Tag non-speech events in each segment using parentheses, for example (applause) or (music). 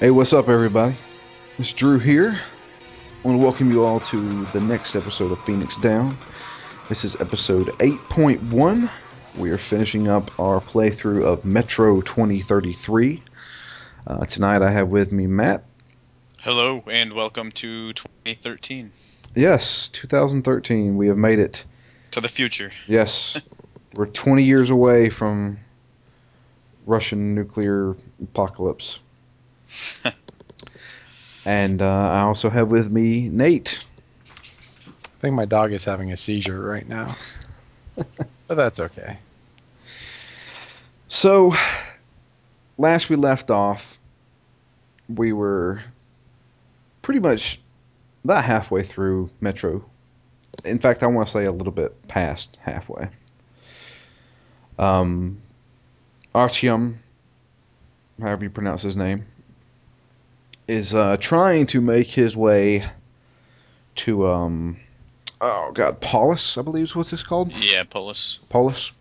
Hey, what's up, everybody? It's Drew here. I want to welcome you all to the next episode of Phoenix Down. This is episode 8.1. We are finishing up our playthrough of Metro 2033. Uh, tonight I have with me Matt. Hello and welcome to 2013. Yes, 2013. We have made it. To the future. Yes, (laughs) we're 20 years away from Russian nuclear apocalypse. (laughs) and uh, I also have with me Nate. I think my dog is having a seizure right now. (laughs) but that's okay. So, last we left off, we were pretty much about halfway through Metro. In fact, I want to say a little bit past halfway. Um, Artyom, however you pronounce his name, is uh, trying to make his way to um, oh god, Paulus, I believe is what this called. Yeah, Polis. Paulus,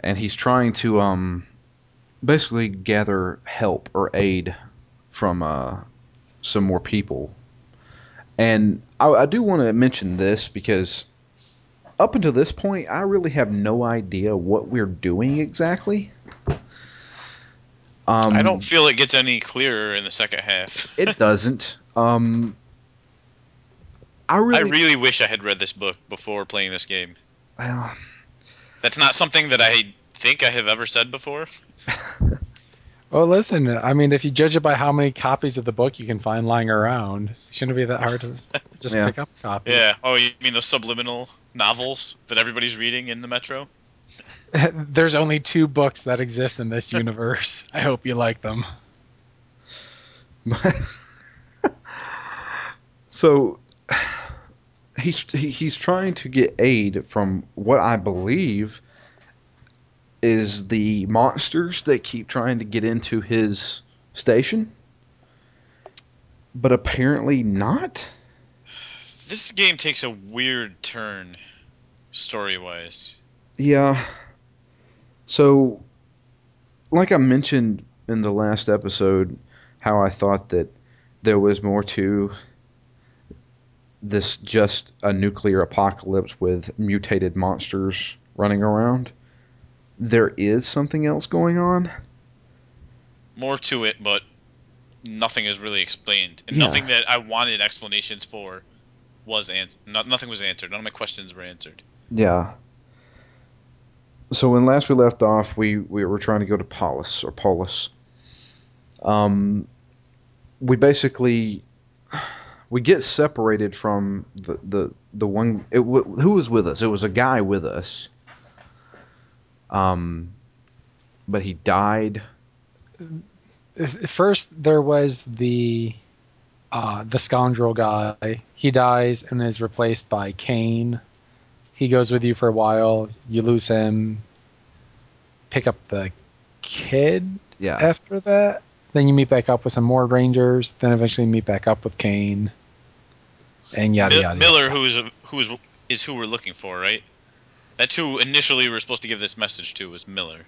and he's trying to um, basically gather help or aid from uh, some more people. And I, I do want to mention this because up until this point, I really have no idea what we're doing exactly. Um, I don't feel it gets any clearer in the second half. It (laughs) doesn't. Um, I really, I really wish I had read this book before playing this game. well, That's not something that I think I have ever said before. (laughs) Well, listen, I mean, if you judge it by how many copies of the book you can find lying around, it shouldn't be that hard to (laughs) just Yeah. pick up a copy. Yeah. Oh, you mean those subliminal novels that everybody's reading in the Metro? (laughs) There's only two books that exist in this universe. I hope you like them. (laughs) so he's he, he's trying to get aid from what I believe is the monsters that keep trying to get into his station, but apparently not. This game takes a weird turn, story wise. Yeah. So, like I mentioned in the last episode, how I thought that there was more to this just a nuclear apocalypse with mutated monsters running around. There is something else going on. More to it, but nothing is really explained, and Yeah. nothing that I wanted explanations for was answered. No, nothing was answered. None of my questions were answered. Yeah. So when last we left off, we, we were trying to go to Polis or Paulus. Um, we basically we get separated from the the the one it, who was with us. It was a guy with us. Um, but he died. First, there was the uh, the scoundrel guy. He dies and is replaced by Kane. He goes with you for a while. You lose him. Pick up the kid Yeah. after that. Then you meet back up with some more Rangers. Then eventually meet back up with Kane. And yada yada. Miller, who is who is is who we're looking for, right? That's who initially we were supposed to give this message to was Miller.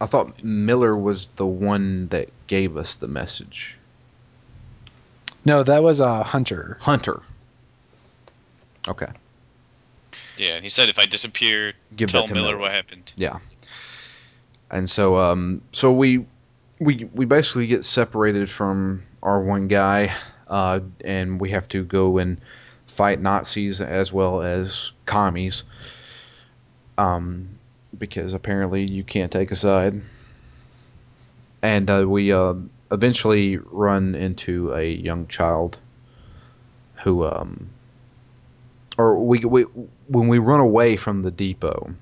I thought Miller was the one that gave us the message. No, that was a uh, Hunter. Hunter. Okay. Yeah, he said if I disappear, Give tell Miller, Miller. what happened. Yeah. And so um so we we we basically get separated from our one guy uh and we have to go and fight Nazis as well as commies um because apparently you can't take a side and uh, we uh, eventually run into a young child who um or we, we when we run away from the depot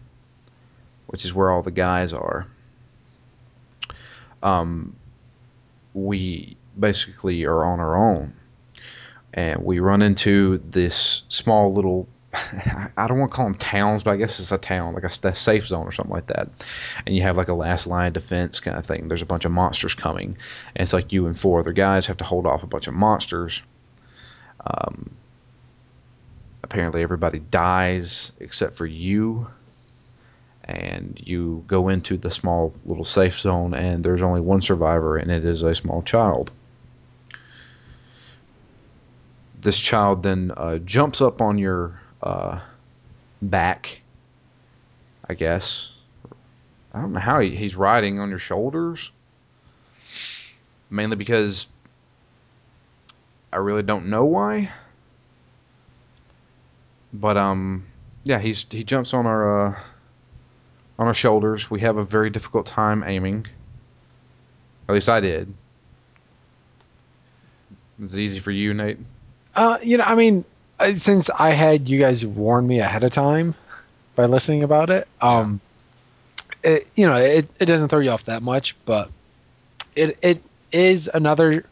which is where all the guys are um, we basically are on our own. And we run into this small little, (laughs) I don't want to call them towns, but I guess it's a town, like a safe zone or something like that. And you have like a last line defense kind of thing. There's a bunch of monsters coming. And it's like you and four other guys have to hold off a bunch of monsters. Um, apparently, everybody dies except for you. and you go into the small little safe zone, and there's only one survivor, and it is a small child. This child then uh, jumps up on your uh, back, I guess. I don't know how he, he's riding on your shoulders. Mainly because I really don't know why. But um, yeah, he's he jumps on our uh, on our shoulders. We have a very difficult time aiming. At least I did. Was it easy for you, Nate? Uh, you know, I mean, uh, since I had you guys warn me ahead of time by listening about it, um, it you know it, it doesn't throw you off that much, but it it is another.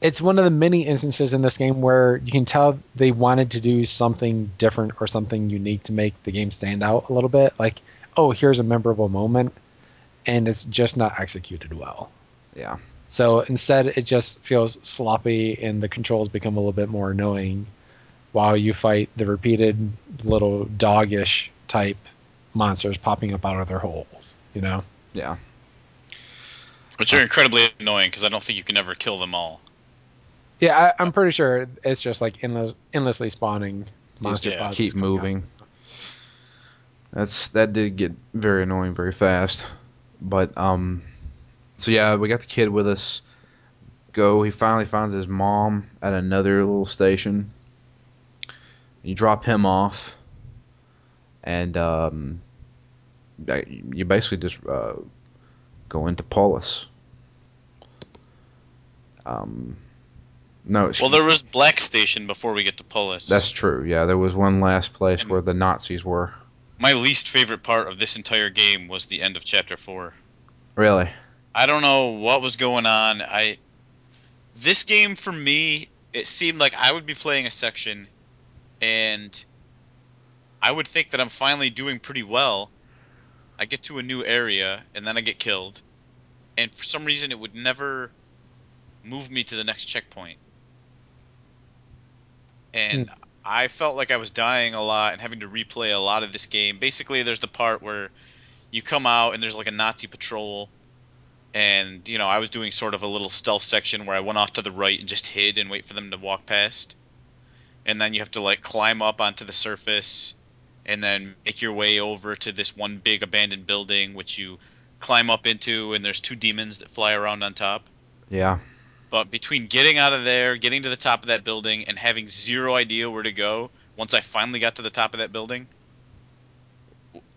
It's one of the many instances in this game where you can tell they wanted to do something different or something unique to make the game stand out a little bit. Like, oh, here's a memorable moment, and it's just not executed well. Yeah. So instead, it just feels sloppy, and the controls become a little bit more annoying while you fight the repeated little doggish type monsters popping up out of their holes. You know? Yeah. Which are incredibly annoying because I don't think you can ever kill them all. Yeah, I, I'm pretty sure it's just like endless, endlessly spawning monster yeah, Keep coming out. moving. That's that did get very annoying very fast. But um so yeah, we got the kid with us. Go, he finally finds his mom at another little station. You drop him off and um you basically just uh, go into Paulus. Um no, it's Well, there was Black Station before we get to Polis. That's true. Yeah, there was one last place And- where the Nazis were. My least favorite part of this entire game was the end of Chapter 4. Really? I don't know what was going on. I this game for me, it seemed like I would be playing a section and I would think that I'm finally doing pretty well. I get to a new area and then I get killed. And for some reason it would never move me to the next checkpoint. And hmm. I felt like I was dying a lot and having to replay a lot of this game. Basically, there's the part where you come out and there's like a Nazi patrol and you know i was doing sort of a little stealth section where i went off to the right and just hid and wait for them to walk past and then you have to like climb up onto the surface and then make your way over to this one big abandoned building which you climb up into and there's two demons that fly around on top Yeah. But between getting out of there getting to the top of that building and having zero idea where to go once i finally got to the top of that building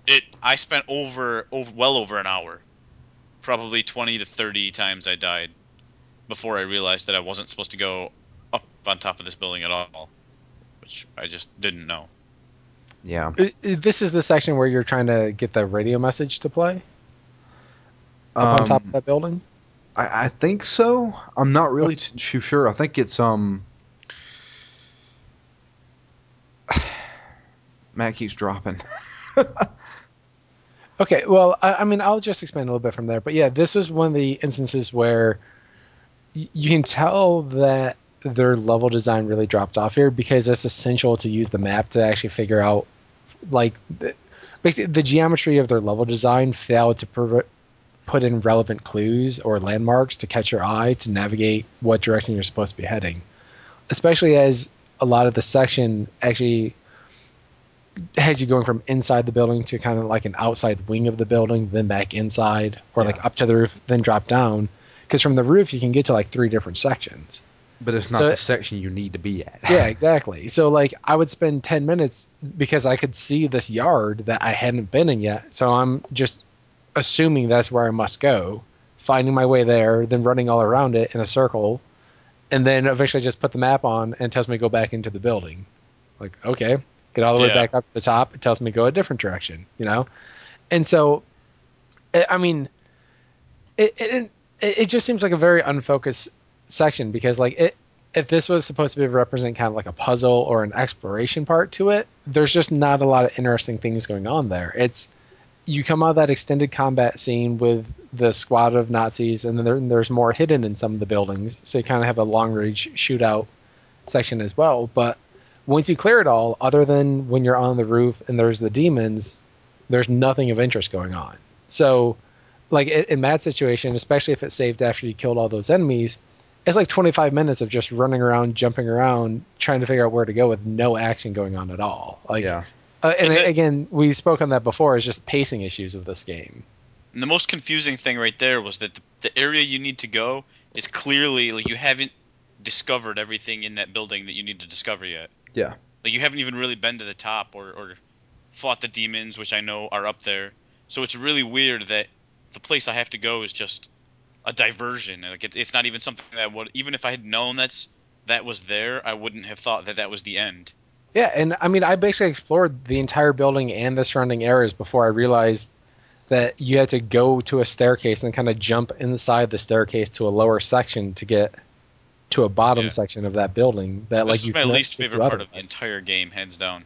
it i spent over, over well over an hour probably 20 to 30 times I died before I realized that I wasn't supposed to go up on top of this building at all, which I just didn't know. Yeah. I- I- This is the section where you're trying to get the radio message to play up on top of Um, that building. I, I think so. I'm not really too sure. I think it's um. (sighs) Matt keeps dropping. (laughs) Okay, well, I, I mean, I'll just expand a little bit from there. But yeah, this was one of the instances where y- you can tell that their level design really dropped off here because it's essential to use the map to actually figure out, like, the, basically the geometry of their level design failed to prov- put in relevant clues or landmarks to catch your eye to navigate what direction you're supposed to be heading. Especially as a lot of the section actually has you going from inside the building to kind of like an outside wing of the building, then back inside, or like up to the roof, then drop down. Because from the roof you can get to like three different sections. But it's not So the it- section you need to be at. Yeah, (laughs) exactly. So like I would spend ten minutes because I could see this yard that I hadn't been in yet. So I'm just assuming that's where I must go, finding my way there, then running all around it in a circle, and then eventually just put the map on and tells me to go back into the building. Like, okay, get all the way back up to the top. It tells me to go a different direction, you know? And so, I mean, it, it, it it just seems like a very unfocused section because, like, it, if this was supposed to be represent kind of like a puzzle or an exploration part to it, there's just not a lot of interesting things going on there. It's you come out of that extended combat scene with the squad of Nazis, and then there, there's more hidden in some of the buildings, so you kind of have a long range shootout section as well. But once you clear it all, other than when you're on the roof and there's the demons, there's nothing of interest going on. So, like in, Matt's situation, especially if it's saved after you killed all those enemies, it's like 25 minutes of just running around, jumping around, trying to figure out where to go with no action going on at all. Like, yeah. Uh, and And the- again, we spoke on that before. Is just pacing issues of this game. And the most confusing thing right there was that the, the area you need to go is clearly like you haven't discovered everything in that building that you need to discover yet. Yeah. Like you haven't even really been to the top or, or fought the demons, which I know are up there. So it's really weird that the place I have to go is just a diversion. Like it, it's not even something that would even if I had known that's that was there, I wouldn't have thought that that was the end. Yeah, and I mean, I basically explored the entire building and the surrounding areas before I realized that you had to go to a staircase and kind of jump inside the staircase to a lower section to get to a bottom Yeah. section of that building. That like this you is my least to favorite part of the entire game, hands down.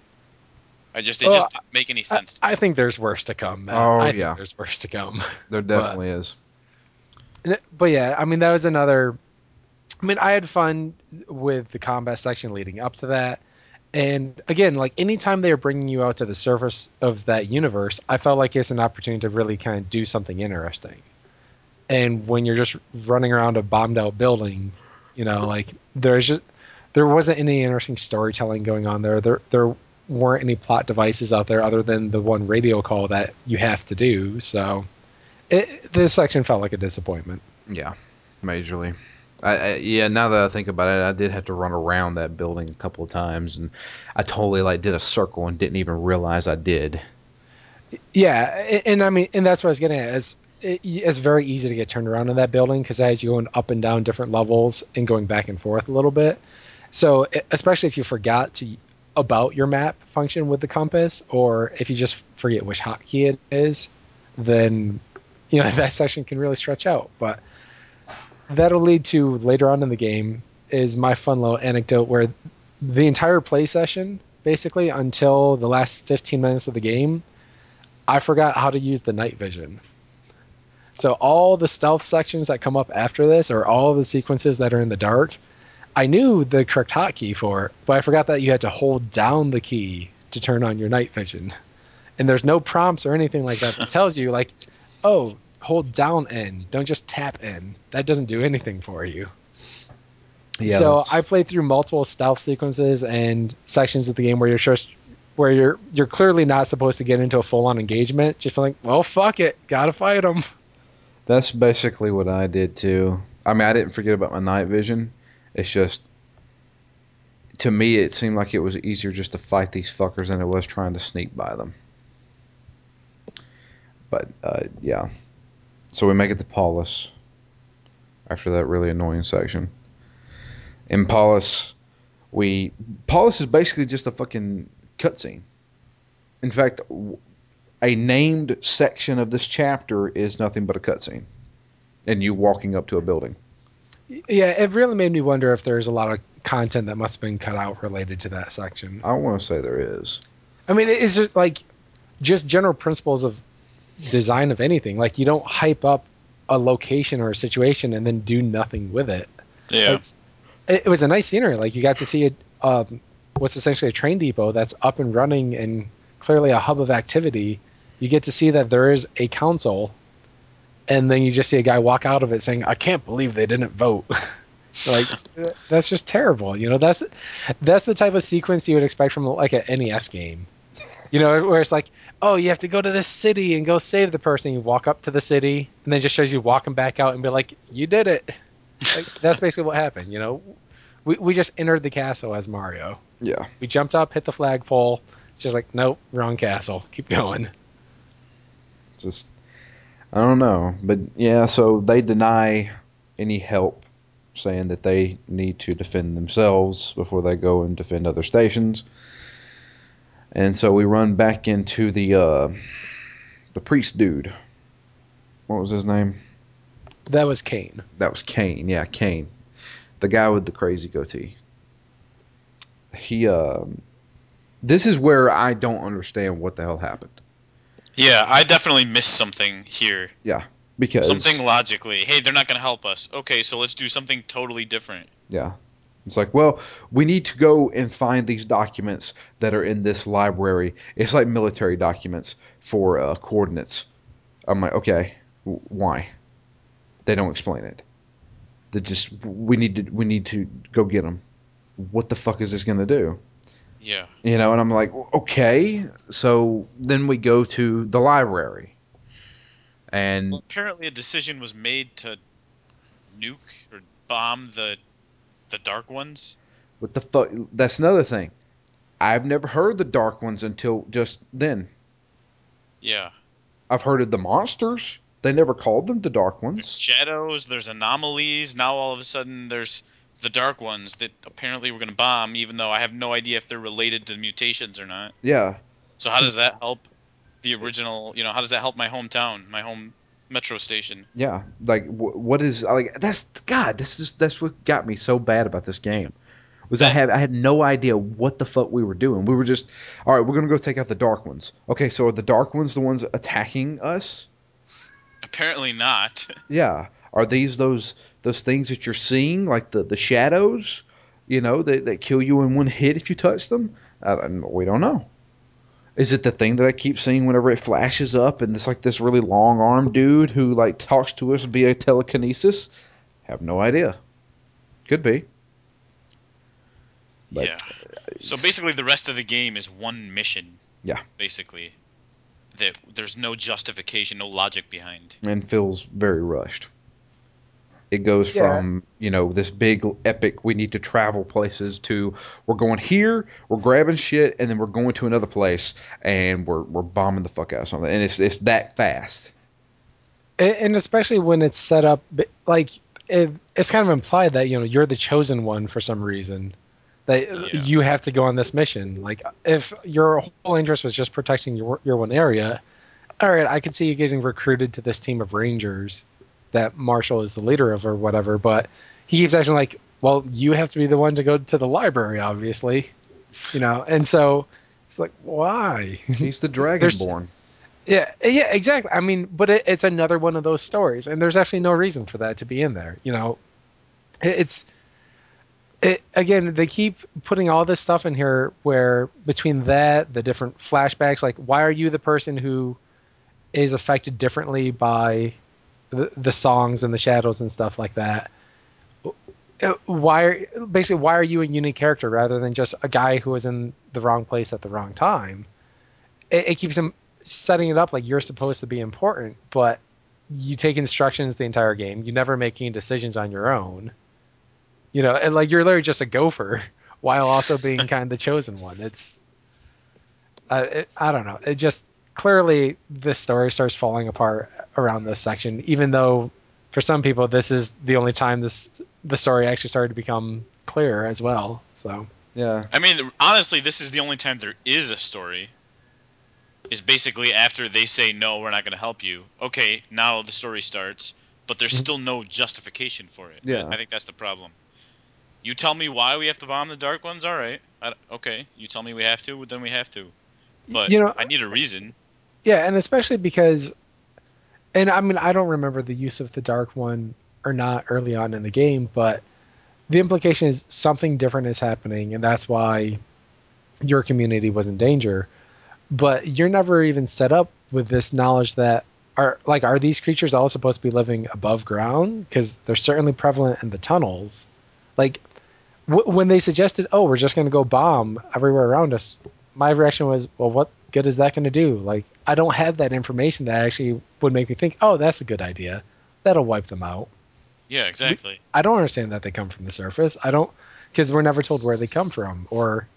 I just it Well, just didn't make any I, sense. to I think there's worse to come. Man. Oh, I think yeah. there's worse to come. (laughs) There definitely is. But yeah, I mean that was another. I mean, I had fun with the combat section leading up to that, and again, like anytime they are bringing you out to the surface of that universe, I felt like it's an opportunity to really kind of do something interesting. And when you're just running around a bombed out building, you know, like there's just there wasn't any interesting storytelling going on there. There there weren't any plot devices out there other than the one radio call that you have to do. So it, this section felt like a disappointment. Yeah, majorly. I, I, yeah, now that I think about it, I did have to run around that building a couple of times, and I totally like did a circle and didn't even realize I did. Yeah, a- and I mean, and that's what I was getting at. Is it, eh, it's very easy to get turned around in that building because as you're going up and down different levels and going back and forth a little bit. So, especially if you forgot to about your map function with the compass, or if you just forget which hotkey it is, then you know (laughs) that section can really stretch out. But that'll lead to later on in the game is my fun little anecdote where the entire play session, basically until the last 15 minutes of the game, I forgot how to use the night vision. So all the stealth sections that come up after this, or all the sequences that are in the dark, I knew the correct hotkey for, but I forgot that you had to hold down the key to turn on your night vision. And there's no prompts or anything like that that tells you like, oh, hold down N, don't just tap N. That doesn't do anything for you. Yeah, so that's- I played through multiple stealth sequences and sections of the game where you're just where you're you're clearly not supposed to get into a full on engagement. Just feeling, well, fuck it, gotta fight them. That's basically what I did too. I mean, I didn't forget about my night vision. It's just, to me, it seemed like it was easier just to fight these fuckers than it was trying to sneak by them. But uh, yeah, so we make it to Paulus after that really annoying section. In Paulus, we Paulus is basically just a fucking cutscene. In fact, a named section of this chapter is nothing but a cutscene, and you walking up to a building. Yeah, it really made me wonder if there's a lot of content that must have been cut out related to that section. I want to say there is. I mean, it's just like just general principles of design of anything. Like you don't hype up a location or a situation and then do nothing with it. Yeah. it, it was a nice scenery. Like you got to see a, um, what's essentially a train depot that's up and running and clearly a hub of activity. You get to see that there is a council, and then you just see a guy walk out of it saying, "I can't believe they didn't vote." (laughs) like (laughs) that's just terrible. You know, that's that's the type of sequence you would expect from like an NES game. You know, where it's like, oh, you have to go to this city and go save the person. You walk up to the city, and then just shows you walking back out and be like, you did it. Like, (laughs) that's basically what happened. You know, we we just entered the castle as Mario. Yeah. We jumped up, hit the flagpole. It's just like, nope, wrong castle. Keep going. Just I don't know, but yeah. So they deny any help, saying that they need to defend themselves before they go and defend other stations. And so we run back into the uh, the priest dude. What was his name? That was Kane. That was Kane. Yeah, Kane, the guy with the crazy goatee. He. Uh, this is where I don't understand what the hell happened. Yeah, I definitely missed something here. Yeah, because Something logically. Hey, they're not going to help us. Okay, so let's do something totally different. Yeah. It's like, well, we need to go and find these documents that are in this library. It's like military documents for uh, coordinates. I'm like, okay, w- why? They don't explain it. They just we need to we need to go get them. What the fuck is this gonna do? Yeah. You know, and I'm like, okay. So then we go to the library, and Well, apparently, a decision was made to nuke or bomb the the Dark Ones. what the fuck? That's another thing. I've never heard the dark ones until just then. Yeah. I've heard of the monsters. They never called them the dark There's ones. shadows. There's anomalies. Now all of a sudden, there's the Dark Ones that apparently we're gonna bomb, even though I have no idea if they're related to mutations or not. Yeah, So how does that help the original? You know, how does that help my hometown, my home metro station? yeah. Like, wh- what is like? That's God. This is that's what got me so bad about this game. Was I had I had no idea what the fuck we were doing. We were just all right. We're gonna go take out the dark ones. Okay, so are the dark ones the ones attacking us? Apparently not. (laughs) Yeah. Are these those those things that you're seeing, like the the shadows? You know, that that kill you in one hit if you touch them? I don't, we don't know. Is it the thing that I keep seeing whenever it flashes up, and it's like this really long arm dude who like talks to us via telekinesis? Have no idea. Could be. But yeah. So basically, the rest of the game is one mission. Yeah. Basically, that there's no justification, no logic behind. and feels very rushed. It goes Yeah. from you know this big epic we need to travel places to we're going here we're grabbing shit and then we're going to another place and we're we're bombing the fuck out of something and it's it's that fast. And especially when it's set up like it, it's kind of implied that you know you're the chosen one for some reason that Yeah. you have to go on this mission like if your whole interest was just protecting your your one area all right i could see you getting recruited to this team of rangers that marshall is the leader of or whatever but he keeps acting like well you have to be the one to go to the library obviously you know and so it's like why (laughs) He's the dragonborn. yeah, yeah, exactly. I mean, but it, it's another one of those stories, and there's actually no reason for that to be in there. You know, it, it's it again. They keep putting all this stuff in here where between that, the different flashbacks, like why are you the person who is affected differently by the, the songs and the shadows and stuff like that? Uh, Why are basically why are you a unique character rather than just a guy who was in the wrong place at the wrong time? It, it keeps him setting it up like you're supposed to be important, but you take instructions the entire game. You never make any decisions on your own. You know, and like you're literally just a gopher (laughs) while also being (laughs) kind of the chosen one. It's, uh, it, I don't know. It just clearly this story starts falling apart around this section, even though for some people this is the only time this the story actually started to become clear as well. So Yeah. I mean, honestly, this is the only time there is a story. Is basically after they say no, we're not going to help you. Okay, now the story starts, but there's mm-hmm. still no justification for it. Yeah. I think that's the problem. You tell me why we have to bomb the dark ones. All right, I, okay. You tell me we have to, then we have to. But You know- I need a reason. Yeah, and especially because, and I mean, I don't remember the use of the dark one or not early on in the game, but the implication is something different is happening, and that's why your community was in danger. But you're never even set up with this knowledge that are like, are these creatures all supposed to be living above ground? Because they're certainly prevalent in the tunnels. Like w- when they suggested, oh, we're just going to go bomb everywhere around us, my reaction was, well, what good is that going to do? Like, I don't have that information that actually would make me think, oh, that's a good idea. That'll wipe them out. Yeah, exactly. I don't understand that they come from the surface. I don't, because we're never told where they come from or,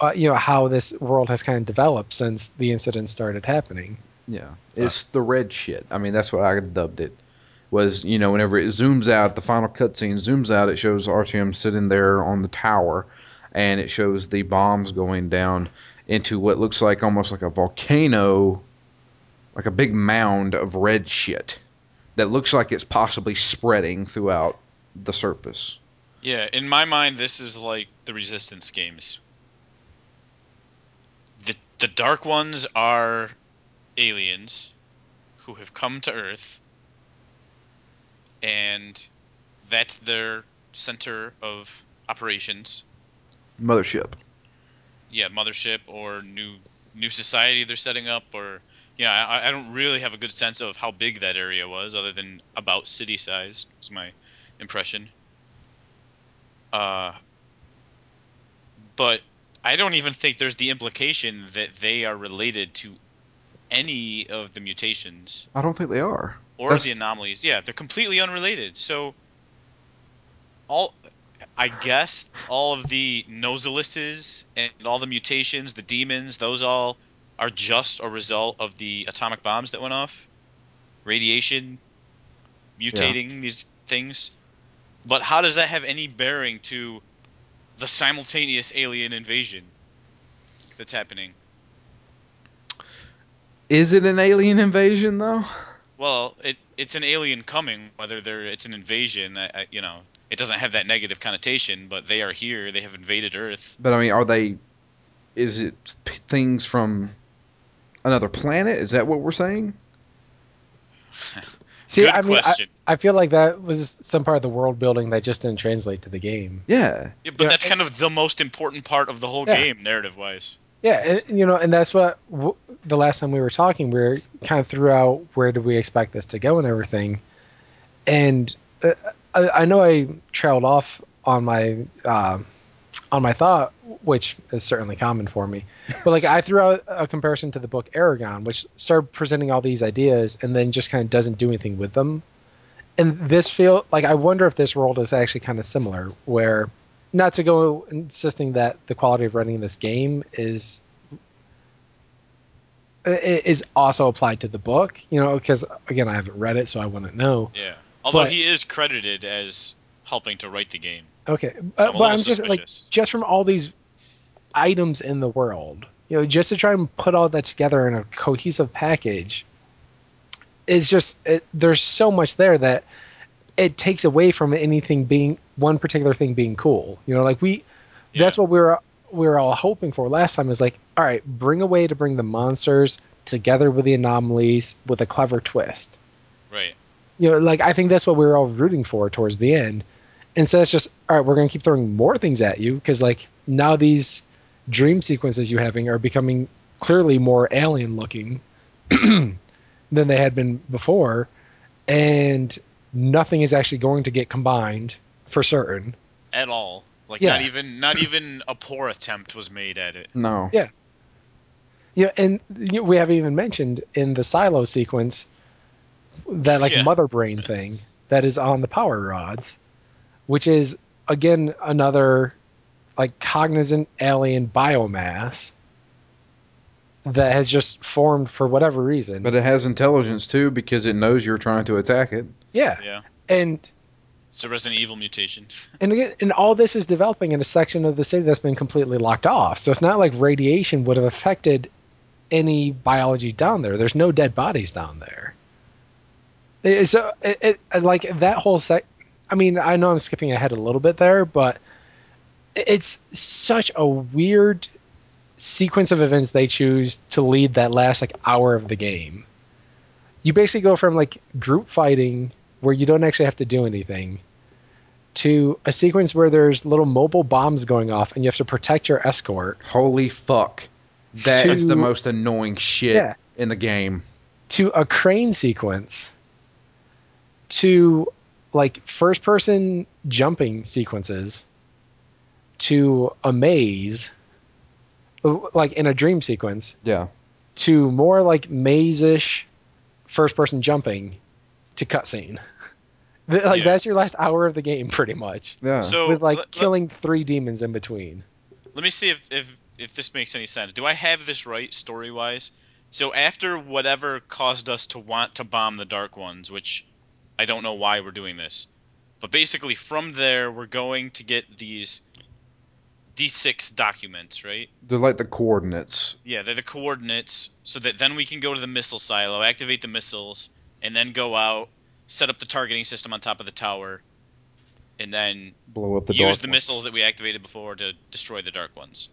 uh, you know, how this world has kind of developed since the incident started happening. Yeah, it's the red shit. I mean, that's what I dubbed it. Was you know whenever it zooms out, the final cutscene zooms out, it shows Artyom sitting there on the tower, and it shows the bombs going down into what looks like almost like a volcano, like a big mound of red shit that looks like it's possibly spreading throughout the surface. Yeah, in my mind, this is like the Resistance games. The the Dark Ones are aliens who have come to Earth, and that's their center of operations. Mothership. Yeah, mothership or new new society they're setting up, or yeah, I, I don't really have a good sense of how big that area was, other than about city size. Is my impression. Uh, but I don't even think there's the implication that they are related to any of the mutations I don't think they are. or That's- the anomalies. Yeah, they're completely unrelated. So all I guess all of the nosalises and all the mutations, the demons, those all are just a result of the atomic bombs that went off. Radiation mutating these things. But how does that have any bearing to the simultaneous alien invasion that's happening? Is it an alien invasion though? Well, it it's an alien coming, whether they're it's an invasion. I, I, you know, it doesn't have that negative connotation, but they are here. They have invaded Earth. But I mean, are they? Is it p- things from another planet? Is that what we're saying? See, (laughs) Good I mean, I, question. I feel like that was some part of the world building that just didn't translate to the game. Yeah. Yeah, but Yeah, that's it- kind of the most important part of the whole Yeah. game, narrative-wise. Yeah, and, you know, and that's what w- the last time we were talking, we were kind of threw out where did we expect this to go and everything. And uh, I, I know I trailed off on my uh, on my thought, which is certainly common for me. But like I threw out a comparison to the book Eragon, which started presenting all these ideas and then just kind of doesn't do anything with them. And this feel like I wonder if this world is actually kind of similar, where not to go insisting that the quality of running this game is is also applied to the book, you know, because again I haven't read it, so I wouldn't know. Yeah. Although But- he is credited as helping to write the game. Okay, So uh, I'm but I'm just like just from all these items in the world, you know, just to try and put all that together in a cohesive package is just it, there's so much there that it takes away from anything being one particular thing being cool. You know, like we that's what we were we were all hoping for last time is like, all right, bring a way to bring the monsters together with the anomalies with a clever twist. Right. You know, like I think that's what we were all rooting for towards the end. Instead, it's just all right. We're going to keep throwing more things at you because, like, now these dream sequences you're having are becoming clearly more alien looking (clears throat) than they had been before, and nothing is actually going to get combined for certain. At all. Like Yeah. not even not even a poor attempt was made at it. No. Yeah. Yeah, and you know, we haven't even mentioned in the silo sequence that like Yeah. mother brain thing that is on the power rods, which is again another like cognizant alien biomass that has just formed for whatever reason. But it has intelligence too because it knows you're trying to attack it. yeah, Yeah. and It's a Resident Evil mutation. (laughs) and again, and all this is developing in a section of the city that's been completely locked off. So it's not like radiation would have affected any biology down there. There's no dead bodies down there. So it, it like that whole sec. I mean, I know I'm skipping ahead a little bit there, but it's such a weird sequence of events they choose to lead that last like hour of the game. You basically go from like group fighting where you don't actually have to do anything to a sequence where there's little mobile bombs going off and you have to protect your escort Holy fuck. that is To- the most annoying shit Yeah. in the game. to a crane sequence to like first person jumping sequences to a maze like in a dream sequence Yeah. to more like maze-ish first person jumping to cutscene (laughs) Th- like Yeah. that's your last hour of the game pretty much Yeah. So with like let- let- killing three demons in between Let me see if, if if this makes any sense. Do I have this right story wise? So after whatever caused us to want to bomb the Dark Ones, which I don't know why we're doing this, but basically from there we're going to get these D6 documents, right? They're like the coordinates. Yeah, they're the coordinates, so that then we can go to the missile silo, activate the missiles, and then go out, set up the targeting system on top of the tower, and then Blow up the use dark the ones. missiles that we activated before to destroy the Dark Ones.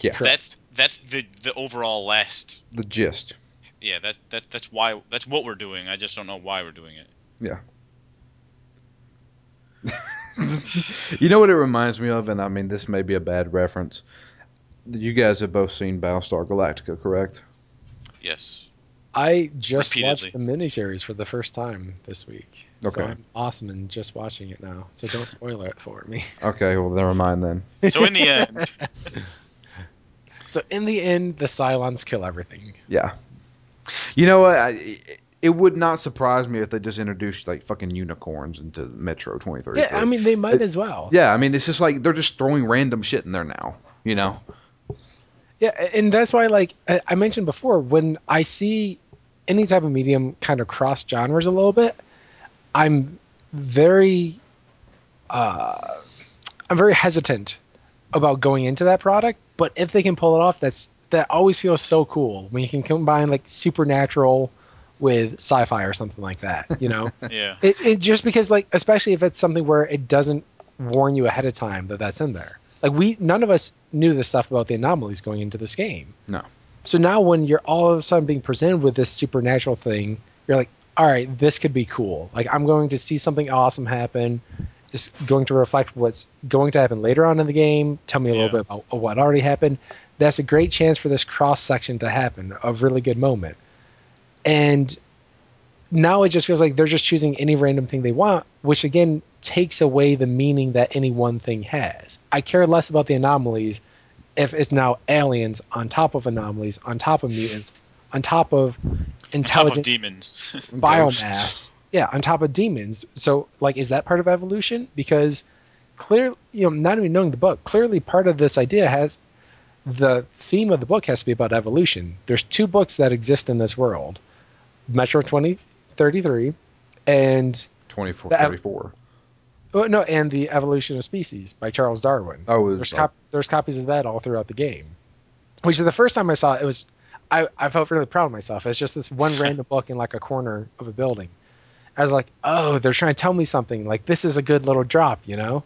Yeah. Correct. That's that's the the overall last. The gist. Yeah, that that that's why that's what we're doing. I just don't know why we're doing it. Yeah. you know what it reminds me of, and I mean this may be a bad reference. You guys have both seen Battlestar Galactica, correct? Yes. I just watched the miniseries for the first time this week. So Okay. I'm awesome and just watching it now. So don't spoil it for me. (laughs) Okay, well never mind then. So in the end, (laughs) So in the end, the Cylons kill everything. Yeah. You know what? I, it would not surprise me if they just introduced like fucking unicorns into Metro 2033. Yeah, I mean they might It- as well. yeah, I mean it's just like they're just throwing random shit in there now. You know? Yeah, and that's why, like I I mentioned before, when I see any type of medium kind of cross genres a little bit, I'm very, uh, I'm very hesitant about going into that product. But if they can pull it off, that's that always feels so cool when you can combine like supernatural with sci-fi or something like that. You know, (laughs) yeah. it, it just because like especially if it's something where it doesn't warn you ahead of time that that's in there. Like we none of us knew the stuff about the anomalies going into this game. No. So now when you're all of a sudden being presented with this supernatural thing, you're like, all right, this could be cool. Like I'm going to see something awesome happen. It's going to reflect what's going to happen later on in the game. Tell me a Yeah. little bit about what already happened. That's a great chance for this cross section to happen, a really good moment. And now it just feels like they're just choosing any random thing they want, which again takes away the meaning that any one thing has. I care less about the anomalies if it's now aliens on top of anomalies, on top of mutants, on top of On top of intelligent demons. (laughs) biomass. Yeah, on top of demons. So, like, is that part of evolution? Because clearly, you know, not even knowing the book, clearly part of this idea has the theme of the book has to be about evolution. There's two books that exist in this world: Metro 2033 and 24, The- 34. oh, no, and the Evolution of Species by Charles Darwin. Oh, it was there's cop- there's copies of that all throughout the game. Which is the first time I saw it, it was I, I felt really proud of myself. It's just this one random book in like a corner of a building. I was like, oh, they're trying to tell me something. Like this is a good little drop, you know.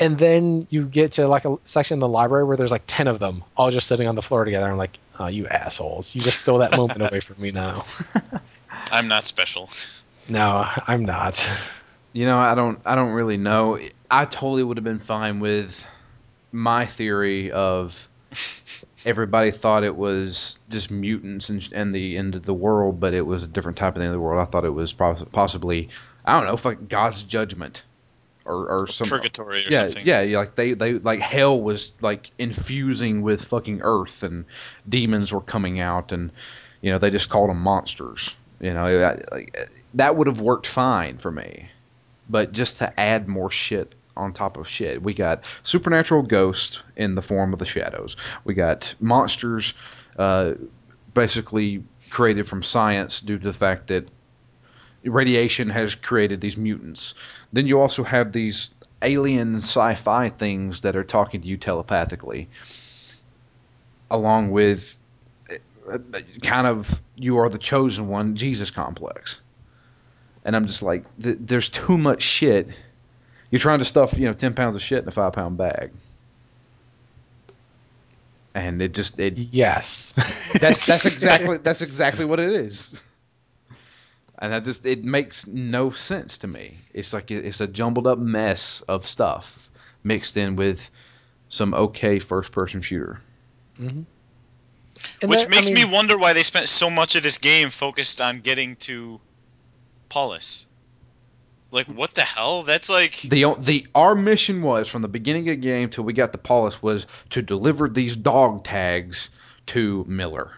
And then you get to like a section in the library where there's like ten of them all just sitting on the floor together. I'm like, oh, you assholes! You just stole that moment away from me now. (laughs) I'm not special. No, I'm not. You know, I don't I don't really know. I totally would have been fine with my theory of everybody thought it was just mutants and, and the end of the world, but it was a different type of the end of the world. I thought it was poss- possibly I don't know, like God's judgment or or some Purgatory or yeah, something. yeah, yeah, like they they like hell was like infusing with fucking earth and demons were coming out and you know they just called them monsters. You know, that- like that would have worked fine for me, but just to add more shit on top of shit, we got supernatural ghosts in the form of the shadows. We got monsters, uh, basically created from science due to the fact that radiation has created these mutants. Then you also have these alien sci-fi things that are talking to you telepathically, along with kind of you are the chosen one Jesus complex. And I'm just like, th- there's too much shit. You're trying to stuff, you know, ten pounds of shit in a five pound bag, and it just it Yes. that's that's (laughs) exactly that's exactly what it is. And that just it makes no sense to me. It's like it's a jumbled up mess of stuff mixed in with some okay first person shooter. Mm-hmm. And Which that- I makes mean- me wonder why they spent so much of this game focused on getting to Paulus. Like, what the hell? That's like. The o- the our mission was from the beginning of the game till we got the Paulus was to deliver these dog tags to Miller.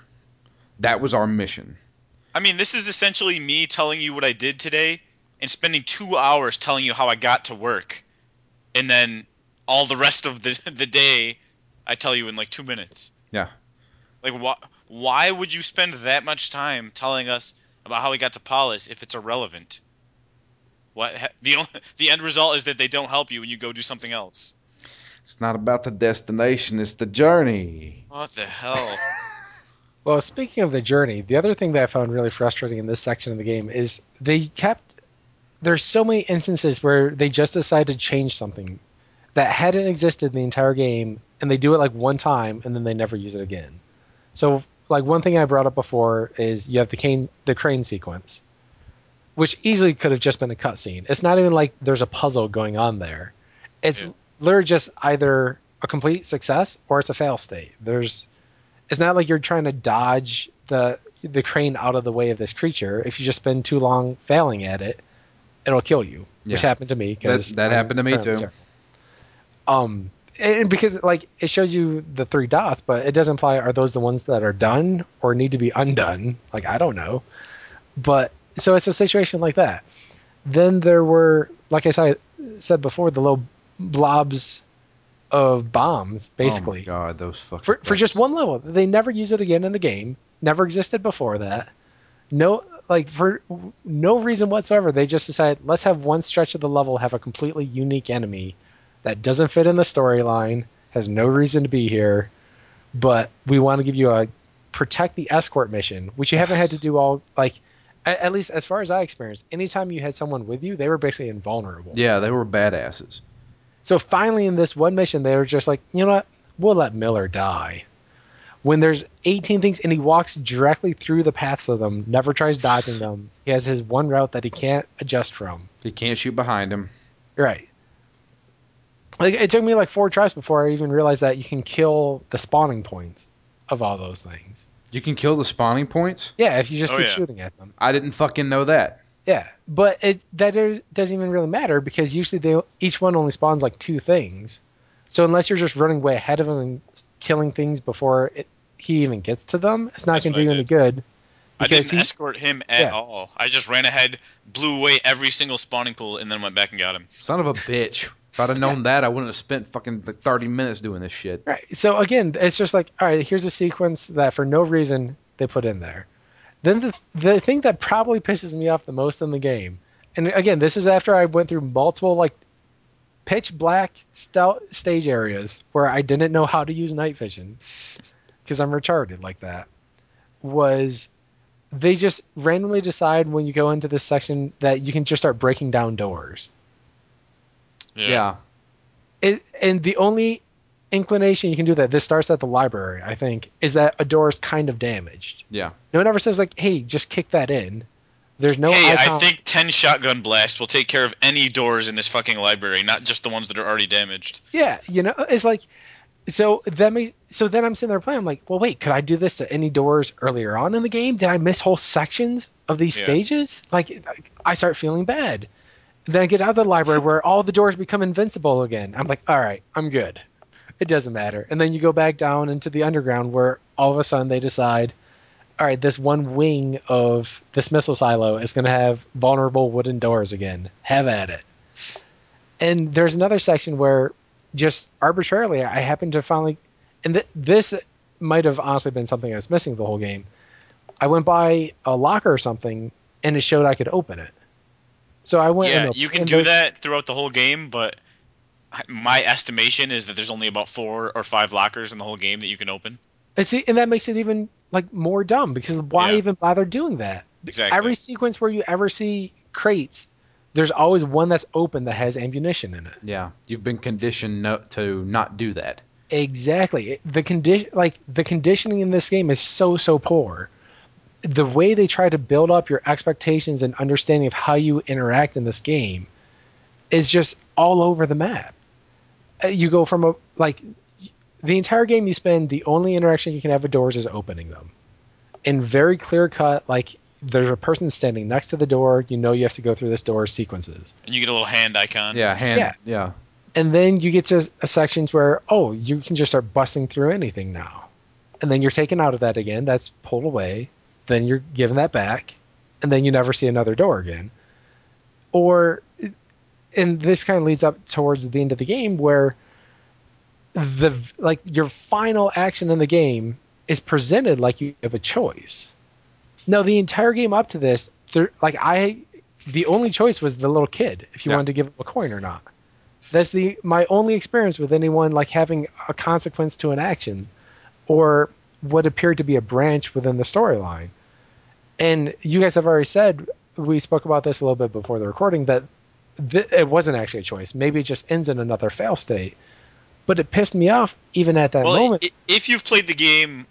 That was our mission. I mean, this is essentially me telling you what I did today and spending two hours telling you how I got to work. And then all the rest of the, (laughs) the day, I tell you in like two minutes. Yeah. Like, why, why would you spend that much time telling us about how we got to Paulus if it's irrelevant? What ha- the only, (laughs) the end result is that they don't help you when you go do something else. It's not about the destination, it's the journey. What the hell? (laughs) Well, speaking of the journey, the other thing that I found really frustrating in this section of the game is they kept. There's so many instances where they just decide to change something that hadn't existed in the entire game, and they do it like one time, and then they never use it again. So, like one thing I brought up before is you have the cane, the crane sequence, which easily could have just been a cutscene. It's not even like there's a puzzle going on there. It's Yeah. literally just either a complete success or it's a fail state. There's, it's not like you're trying to dodge the the crane out of the way of this creature. If you just spend too long failing at it, it'll kill you, which happened to me. That- that I'm happened to me too. Um, and because like it shows you the three dots, but it doesn't imply are those the ones that are done or need to be undone. Like I don't know, but so it's a situation like that. Then there were, like I said, said before, the little blobs of bombs, oh basically Oh god, those fucking for for just one level. They never use it again in the game. Never existed before that. No, like for no reason whatsoever. They just decided let's have one stretch of the level have a completely unique enemy that doesn't fit in the storyline, has no reason to be here, but we want to give you a protect the escort mission, which you haven't had to do all like. At least as far as I experienced, anytime you had someone with you, they were basically invulnerable. Yeah, they were badasses. So finally, in this one mission, they were just like, you know what? We'll let Miller die. When there's 18 things and he walks directly through the paths of them, never tries dodging them. He has his one route that he can't adjust from. He can't shoot behind him. Right. Like it took me like four tries before I even realized that you can kill the spawning points of all those things. You can kill the spawning points. Yeah, if you just Oh, keep yeah. shooting at them. I didn't fucking know that. Yeah, but it that is, doesn't even really matter because usually they each one only spawns like two things. So unless you're just running way ahead of him and killing things before it, he even gets to them, it's not going to I do any good. I didn't he- escort him at Yeah. all. I just ran ahead, blew away every single spawning pool, and then went back and got him. Son of a bitch. If I'd have known that, I wouldn't have spent fucking like 30 minutes doing this shit. Right. So again, it's just like, all right, here's a sequence that for no reason they put in there. Then the the thing that probably pisses me off the most in the game, and again, this is after I went through multiple like pitch black stout stage areas where I didn't know how to use night vision because I'm retarded like that. Was they just randomly decide when you go into this section that you can just start breaking down doors? Yeah. it, and the only inclination you can do that this starts at the library i think is that a door is kind of damaged Yeah. no one ever says like hey just kick that in there's no hey, icon. I think 10 shotgun blasts will take care of any doors in this fucking library, not just the ones that are already damaged. yeah you know it's like so that makes so then i'm sitting there playing i'm like well wait could i do this to any doors earlier on in the game did i miss whole sections of these Yeah. stages like i start feeling bad then i get out of the library where all the doors become invincible again i'm like all right i'm good it doesn't matter. And then you go back down into the underground where all of a sudden they decide all right this one wing of this missile silo is going to have vulnerable wooden doors again. Have at it. And there's another section where just arbitrarily i happened to finally and th- this might have honestly been something i was missing the whole game. I went by a locker or something and it showed i could open it. So i went yeah, and you can do that throughout the whole game, but my estimation is that there's only about four or five lockers in the whole game that you can open. And see, and that makes it even like more dumb because why Yeah. even bother doing that? Exactly. Every sequence where you ever see crates, there's always one that's open that has ammunition in it. Yeah. You've been conditioned no, to not do that. Exactly. The condition, like the conditioning in this game, is so so poor. The way they try to build up your expectations and understanding of how you interact in this game is just all over the map. Uh, You go from a like the entire game you spend the only interaction you can have with doors is opening them, in very clear cut like. There's a person standing next to the door. You know you have to go through this door sequences. and you get a little hand icon. Yeah. Hand. Yeah. Yeah. and then you get to a sections where oh you can just start busting through anything now and then you're taken out of that again that's pulled away then you're given that back and then you never see another door again or and this kind of leads up towards the end of the game where the like your final action in the game is presented like you have a choice. No the entire game up to this there, like i the only choice was the little kid if you Yeah. wanted to give him a coin or not. That's the my only experience with anyone like having a consequence to an action or what appeared to be a branch within the storyline. And you guys have already said we spoke about this a little bit before the recording that th- it wasn't actually a choice maybe it just ends in another fail state but it pissed me off even at that Well, moment i- if you've played the game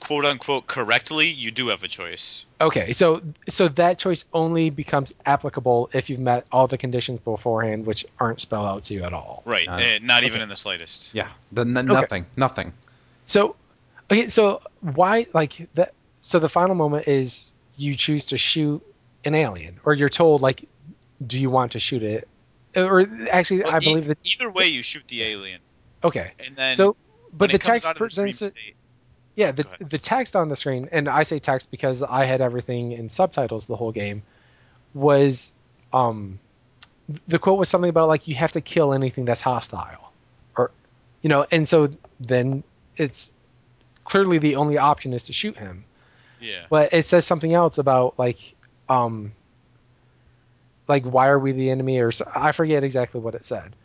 quote unquote correctly, you do have a choice. Okay, so so that choice only becomes applicable if you've met all the conditions beforehand, which aren't spelled out to you at all. Right. Nice. eh, not even Okay. in the slightest. Yeah, the n- nothing, nothing. So, okay, so why like that? So the final moment is you choose to shoot an alien, or you're told like, do you want to shoot it? Or actually, Well, I e- believe that. either way, you shoot the alien, Okay, and then so but the text out of the dream presents it. Yeah, the the text on the screen, and I say text because I had everything in subtitles the whole game, was um the quote was something about like you have to kill anything that's hostile. Or you know, and so then it's clearly the only option is to shoot him. Yeah. But it says something else about like um like why are we the enemy or so, I forget exactly what it said.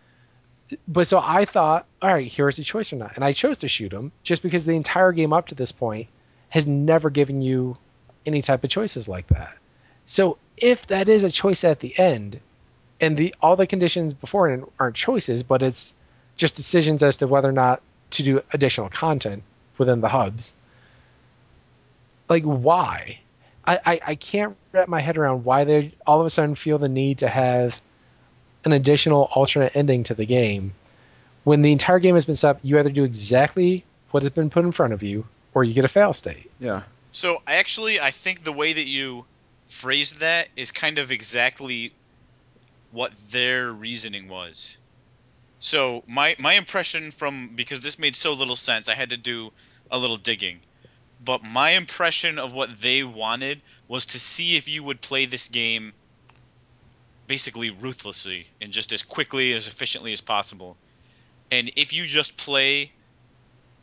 But so I thought, all right, here's a choice or not, and I chose to shoot him just because the entire game up to this point has never given you any type of choices like that. So if that is a choice at the end, and the all the conditions beforehand aren't choices, but it's just decisions as to whether or not to do additional content within the hubs. Like why? I, I, I can't wrap my head around why they all of a sudden feel the need to have an additional alternate ending to the game when the entire game has been set up. You either do exactly what has been put in front of you, or you get a fail state. Yeah, So I actually I think the way that you phrased that is kind of exactly what their reasoning was. So my my impression from because this made so little sense, I had to do a little digging. But my impression of what they wanted was to see if you would play this game basically ruthlessly and just as quickly as efficiently as possible. And if you just play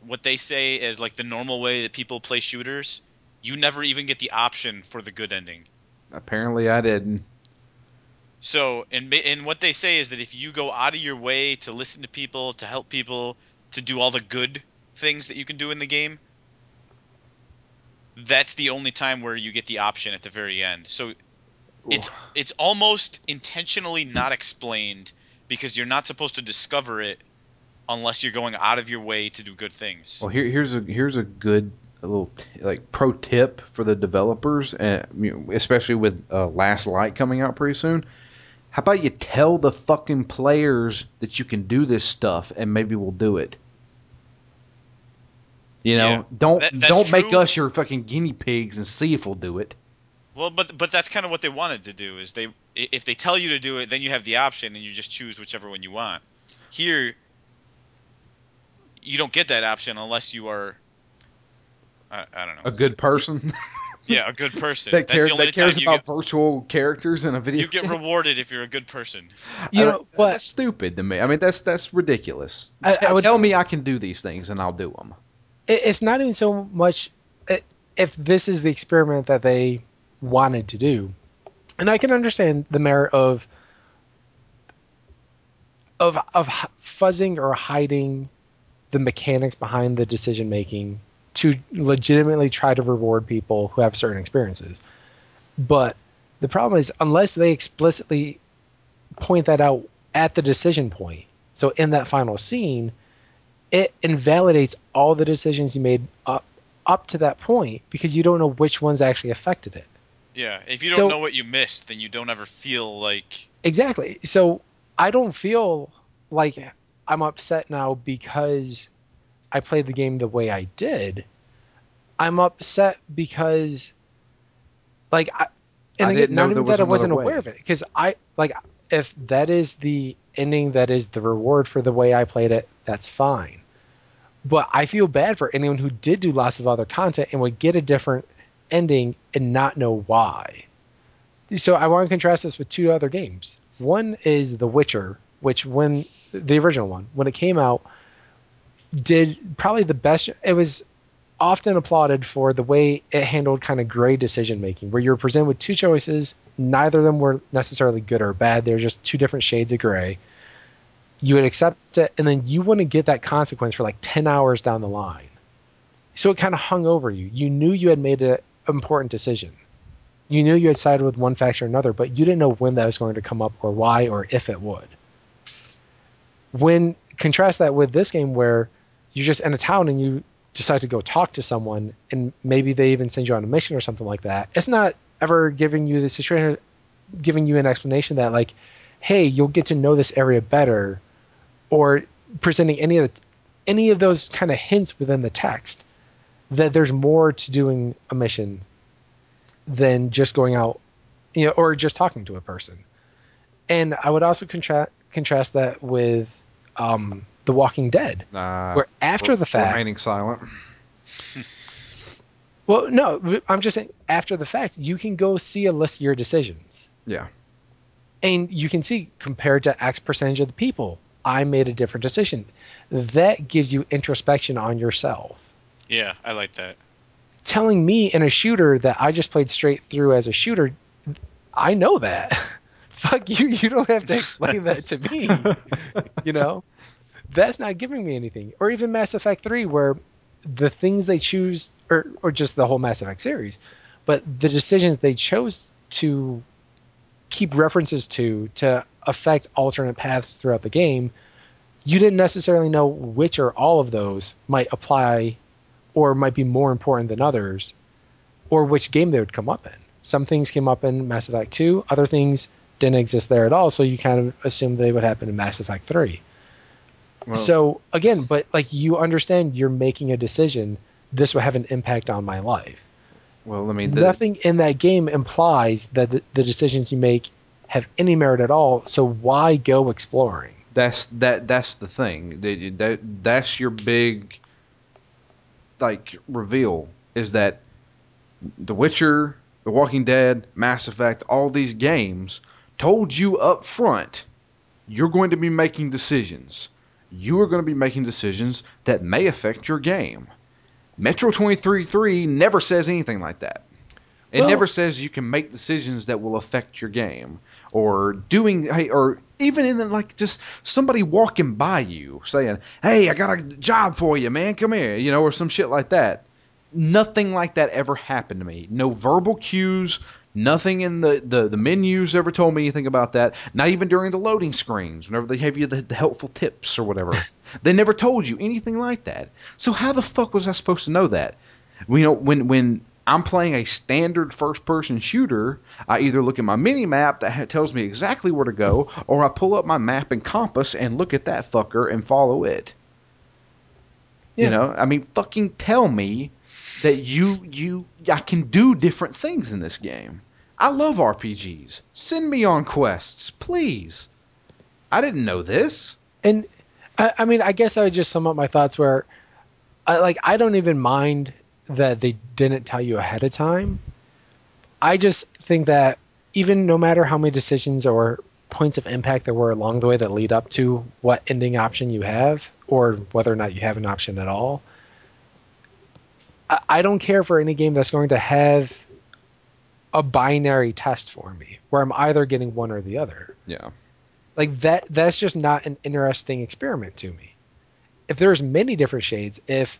what they say as like the normal way that people play shooters, you never even get the option for the good ending. apparently I didn't. So, and and what they say is that if you go out of your way to listen to people, to help people, to do all the good things that you can do in the game, that's the only time where you get the option at the very end. So, it's it's almost intentionally not explained because you're not supposed to discover it unless you're going out of your way to do good things. Well, here, here's a here's a good a little t- like pro tip for the developers, and especially with uh, Last Light coming out pretty soon. How about you tell the fucking players that you can do this stuff, and maybe we'll do it. You know, Yeah, don't that- don't make us your fucking guinea pigs and see if we'll do it. Well, but but that's kind of what they wanted to do. Is they if they tell you to do it, then you have the option and you just choose whichever one you want. Here, you don't get that option unless you are. I, I don't know. A good person (laughs) yeah, a good person. (laughs) that That's cares that cares about get, virtual characters in a video. you get rewarded if you're a good person. You know, but that's stupid to me. I mean, that's that's ridiculous. I- T- I would- tell me I can do these things, and I'll do them. It, it's not even so much uh, if this is the experiment that they wanted to do. And i can understand the merit of of of fuzzing or hiding the mechanics behind the decision making to legitimately try to reward people who have certain experiences. But the problem is unless they explicitly point that out at the decision point so in that final scene it invalidates all the decisions you made up up to that point because you don't know which ones actually affected it. Yeah, if you don't So- know what you missed, then you don't ever feel like Exactly. So I don't feel like I'm upset now because I played the game the way I did. I'm upset because like I and I again, didn't know not there even that I wasn't way. aware of it because I like if that is the ending that is the reward for the way I played it, that's fine. But I feel bad for anyone who did do lots of other content and would get a different ending and not know why. So I want to contrast this with two other games. One is The Witcher, which when the original one, when it came out, did probably the best. It was often applauded for the way it handled kind of gray decision making, where you were presented with two choices. Neither of them were necessarily good or bad. They're just two different shades of gray. You would accept it, and then you wouldn't get that consequence for like 10 hours down the line. So it kind of hung over you. You knew you had made an important decision. You knew you had sided with one faction or another, but you didn't know when that was going to come up or why or if it would. When contrast that with this game where you're just in a town and you decide to go talk to someone and maybe they even send you on a mission or something like that, it's not ever giving you the situation, giving you an explanation that like, hey, you'll get to know this area better, or presenting any of the, any of those kind of hints within the text that there's more to doing a mission than just going out, you know, or just talking to a person. And I would also contrast contrast that with um, The Walking Dead, Uh, where after the fact, remaining silent. (laughs) well, no, I'm just saying after the fact, you can go see a list of your decisions, Yeah. and you can see compared to X percentage of the people, I made a different decision. That gives you introspection on yourself. Yeah, I like that. telling me in a shooter that I just played straight through as a shooter, I know that. (laughs) Fuck you, you don't have to explain that to me. (laughs) you know? That's not giving me anything. Or even Mass Effect 3 where the things they choose or or just the whole Mass Effect series, but the decisions they chose to keep references to to affect alternate paths throughout the game, you didn't necessarily know which or all of those might apply or might be more important than others, or which game they would come up in. Some things came up in Mass Effect 2, other things didn't exist there at all, so you kind of assumed they would happen in Mass Effect 3. Well, so, again, but like you understand you're making a decision, this will have an impact on my life. well, I mean, the, Nothing in that game implies that the, the decisions you make have any merit at all, so why go exploring? that's that that's the thing. That, that that's your big like reveal is that The Witcher, The Walking Dead, Mass Effect, all these games told you up front you're going to be making decisions. You are going to be making decisions that may affect your game. Metro 2033 never says anything like that. It Well- never says you can make decisions that will affect your game or doing hey or even in the, like just somebody walking by you saying, "Hey, I got a job for you, man. Come here," you know, or some shit like that. Nothing like that ever happened to me. No verbal cues, nothing in the, the, the menus ever told me anything about that. Not even during the loading screens, whenever they have you the, the helpful tips or whatever. (laughs) they never told you anything like that. So how the fuck was I supposed to know that? You know, when when I'm playing a standard first person shooter, I either look at my mini map that ha- tells me exactly where to go, or I pull up my map and compass and look at that fucker and follow it. Yeah. You know, I mean, fucking tell me that you you I can do different things in this game. I love RPGs. Send me on quests, please. I didn't know this. And I, I mean, I guess I would just sum up my thoughts where, I, like, I don't even mind that they didn't tell you ahead of time. I just think that even no matter how many decisions or points of impact there were along the way that lead up to what ending option you have, or whether or not you have an option at all, I, don't care for any game that's going to have a binary test for me, where I'm either getting one or the other Yeah. like that that's just not an interesting experiment to me if there's many different shades if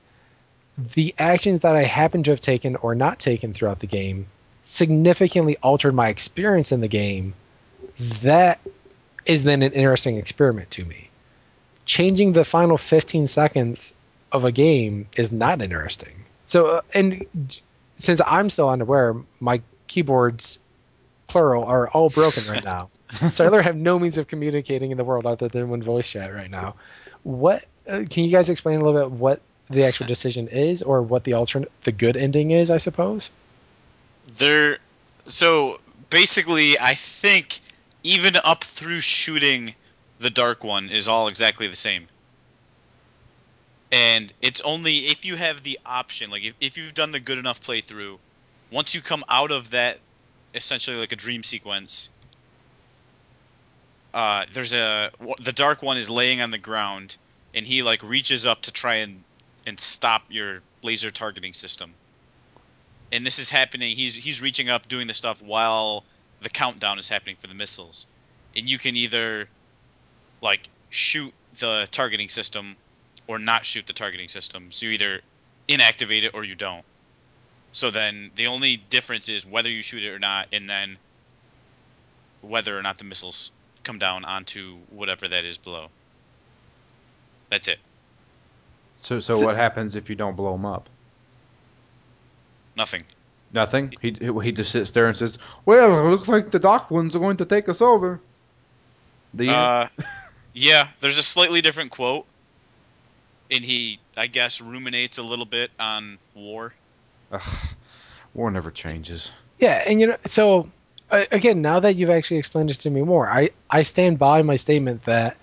the actions that i happen to have taken or not taken throughout the game significantly altered my experience in the game. That is then an interesting experiment to me. Changing the final 15 seconds of a game is not interesting. So uh, and since i'm still unaware my keyboards plural are all broken right now. (laughs) So I literally have no means of communicating in the world other than one voice chat right now. What uh, can you guys explain a little bit what the actual decision is, or what the alternate, the good ending is? I suppose. There, so basically, I think even up through shooting the dark one is all exactly the same. And it's only if you have the option, like if, if you've done the good enough playthrough, once you come out of that, essentially like a dream sequence, uh, there's a the dark one is laying on the ground, and he like reaches up to try and and stop your laser targeting system and this is happening. He's he's reaching up, doing the stuff while the countdown is happening for the missiles, and you can either like shoot the targeting system or not shoot the targeting system. So you either inactivate it or you don't. So then the only difference is whether you shoot it or not, and then whether or not the missiles come down onto whatever that is below. That's it. So, so, So- what happens if you don't blow him up? Nothing. Nothing. He he just sits there and says, "Well, it looks like the Dark Ones are going to take us over." The end. Uh, yeah, there's a slightly different quote, and he, I guess, ruminates a little bit on war. Ugh, war never changes. Yeah, and you know, so uh, again, now that you've actually explained this to me more, I I stand by my statement that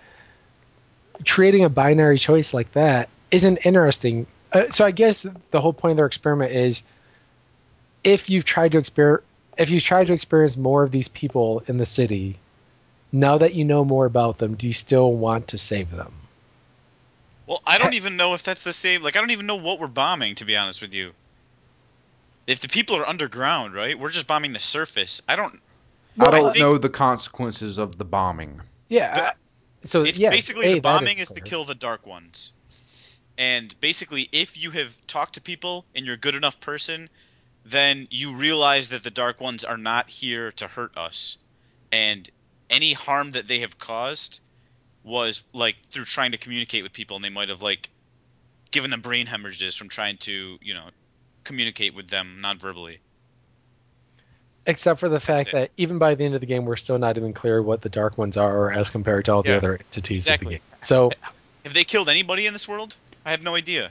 creating a binary choice like that isn't interesting. Uh, so I guess the whole point of their experiment is if you've tried to exper- if you've tried to experience more of these people in the city, now that you know more about them, do you still want to save them? Well, I don't even know if that's the same. Like, I don't even know what we're bombing, to be honest with you. If the people are underground, right? We're just bombing the surface. I don't. I I don't think- know the consequences of the bombing. Yeah. The- I- so It's yeah, basically A, the bombing is, to kill the dark ones. And basically, if you have talked to people and you're a good enough person, then you realize that the dark ones are not here to hurt us. And any harm that they have caused was like through trying to communicate with people, and they might have like given them brain hemorrhages from trying to, you know, communicate with them non-verbally. Except for the fact that even by the end of the game, we're still not even clear what the Dark Ones are as compared to all the other entities of the exactly. game. So, Have they killed anybody in this world? I have no idea.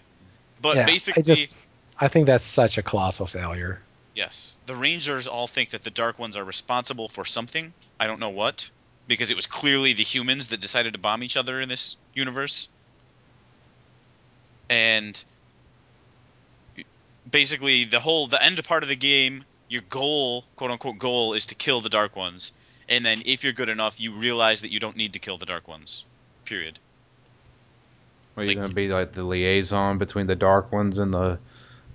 But yeah, basically, I just I think that's such a colossal failure. Yes. The Rangers all think that the Dark Ones are responsible for something. I don't know what. Because it was clearly the humans that decided to bomb each other in this universe. And basically the whole the end part of the game, your goal, quote unquote goal, is to kill the Dark Ones. And then if you're good enough, you realize that you don't need to kill the Dark Ones. Period. Are you Like- going to be like the liaison between the Dark Ones and the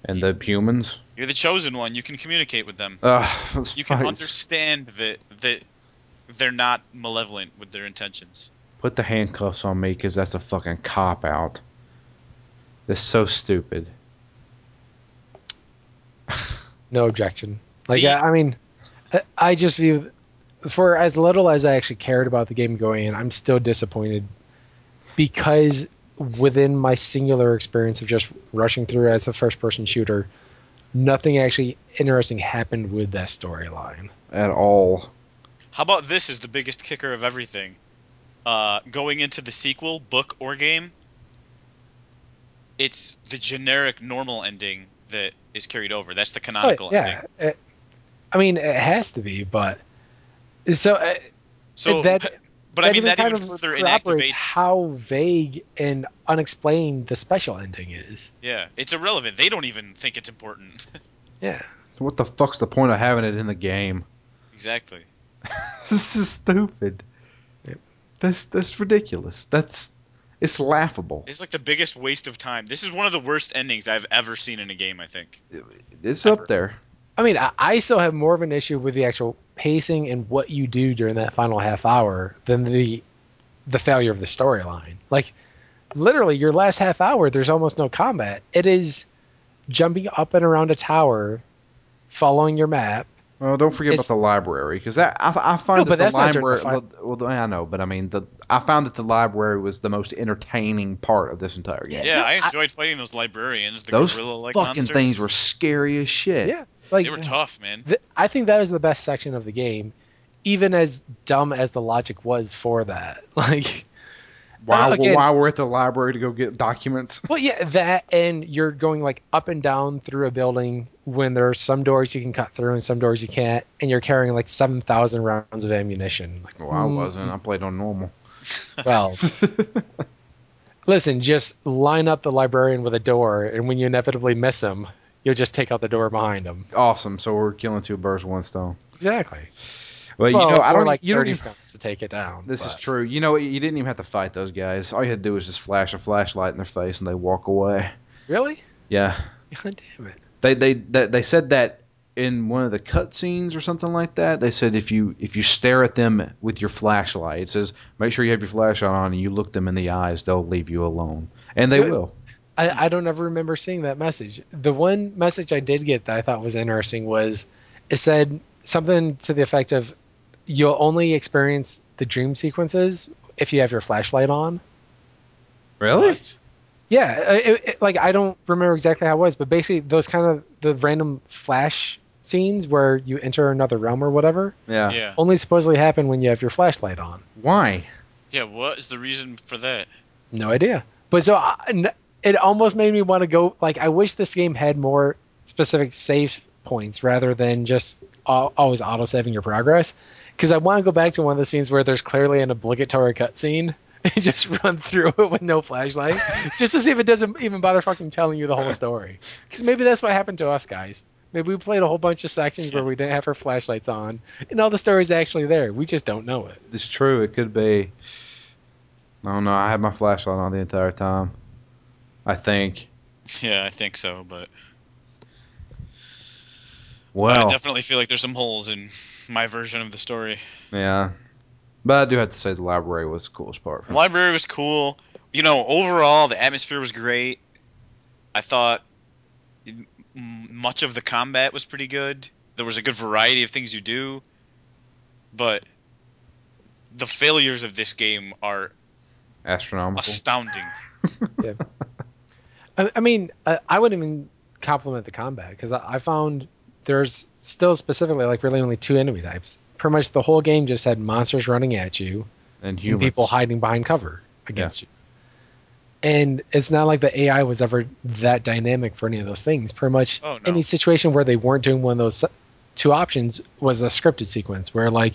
and the humans? You're the chosen one. You can communicate with them. Ugh, those You can understand that that they're not malevolent with their intentions. Put the handcuffs on me because that's a fucking cop out. That's so stupid. No objection. Like The- I I mean, I- I just view for as little as I actually cared about the game going in, I'm still disappointed because within my singular experience of just rushing through as a first-person shooter, nothing actually interesting happened with that storyline. At all. How about this is the biggest kicker of everything? Uh, going into the sequel, book or game, it's the generic normal ending that is carried over. That's the canonical But, ending. yeah, it- I mean, it has to be, but so uh, So, that- pe- but I mean even that kind even of further corroborates inactivates. how vague and unexplained the special ending is. Yeah, it's irrelevant. They don't even think it's important. (laughs) Yeah. So what the fuck's the point of having it in the game? exactly. (laughs) this is stupid. Yep. That's that's ridiculous. That's it's laughable. It's like the biggest waste of time. This is one of the worst endings I've ever seen in a game. I think. It's Ever. up there. I mean, I, I still have more of an issue with the actual pacing and what you do during that final half hour than the the failure of the storyline. Like, literally, your last half hour, there's almost no combat. It is jumping up and around a tower, following your map. Well, don't forget It's- about the library because I, I find No, that but the that's not the library. well, well, I know, but I mean, the I found that the library was the most entertaining part of this entire game. Yeah, no, I I- enjoyed fighting those librarians. The Those gorilla-like fucking monsters. things were scary as shit. Yeah, like They were tough, man. th- I think that was the best section of the game, even as dumb as the logic was for that. (laughs) Like, While, Uh, again- while we're at the library to go get documents. Well, yeah, that and you're going like up and down through a building when there are some doors you can cut through and some doors you can't, and you're carrying like seven thousand rounds of ammunition. Like, Well, I mm, wasn't. I played on normal. (laughs) Well, (laughs) listen, just line up the librarian with a door, and when you inevitably miss him, you'll just take out the door behind them. awesome. So we're killing two birds with one stone. Exactly. Well, well, you know, I don't like You don't thirty stones to take it down. This is true. You know, you didn't even have to fight those guys. All you had to do was just flash a flashlight in their face and they walk away. Really? Yeah. (laughs) God damn it! They they they, they said that in one of the cutscenes or something like that. They said if you if you stare at them with your flashlight, it says make sure you have your flashlight on and you look them in the eyes, they'll leave you alone, and they Good. will. I, I don't ever remember seeing that message. The one message I did get that I thought was interesting was it said something to the effect of you'll only experience the dream sequences if you have your flashlight on. Really? What? Yeah, uh, it, it, like I don't remember exactly how it was, but basically those kind of the random flash scenes where you enter another realm or whatever Yeah. Yeah. only supposedly happen when you have your flashlight on. Why? Yeah. What is the reason for that? No idea. But so I, n- it almost made me want to go. Like I wish this game had more specific save points rather than just always auto saving your progress. Because I want to go back to one of the scenes where there's clearly an obligatory cutscene (laughs) and just run through it with no flashlight, (laughs) just to see if it doesn't even bother fucking telling you the whole story. Because maybe that's what happened to us guys. Maybe we played a whole bunch of sections where we didn't have our flashlights on, and all the story's actually there. We just don't know it. It's true. It could be. I don't know. I had my flashlight on the entire time. I think. Yeah, I think so, but Well, I definitely feel like there's some holes in my version of the story. yeah. But I do have to say the library was the coolest part. The library was cool. You know, overall the atmosphere was great. I thought much of the combat was pretty good. There was a good variety of things you do, but the failures of this game are Astronomical. astounding. (laughs) I, I mean, I, I wouldn't even compliment the combat because I, I found there's still specifically like really only two enemy types. Pretty much the whole game just had monsters running at you and and people hiding behind cover against you. And it's not like the AI was ever that dynamic for any of those things. Pretty much Oh, no. any situation where they weren't doing one of those two options was a scripted sequence where like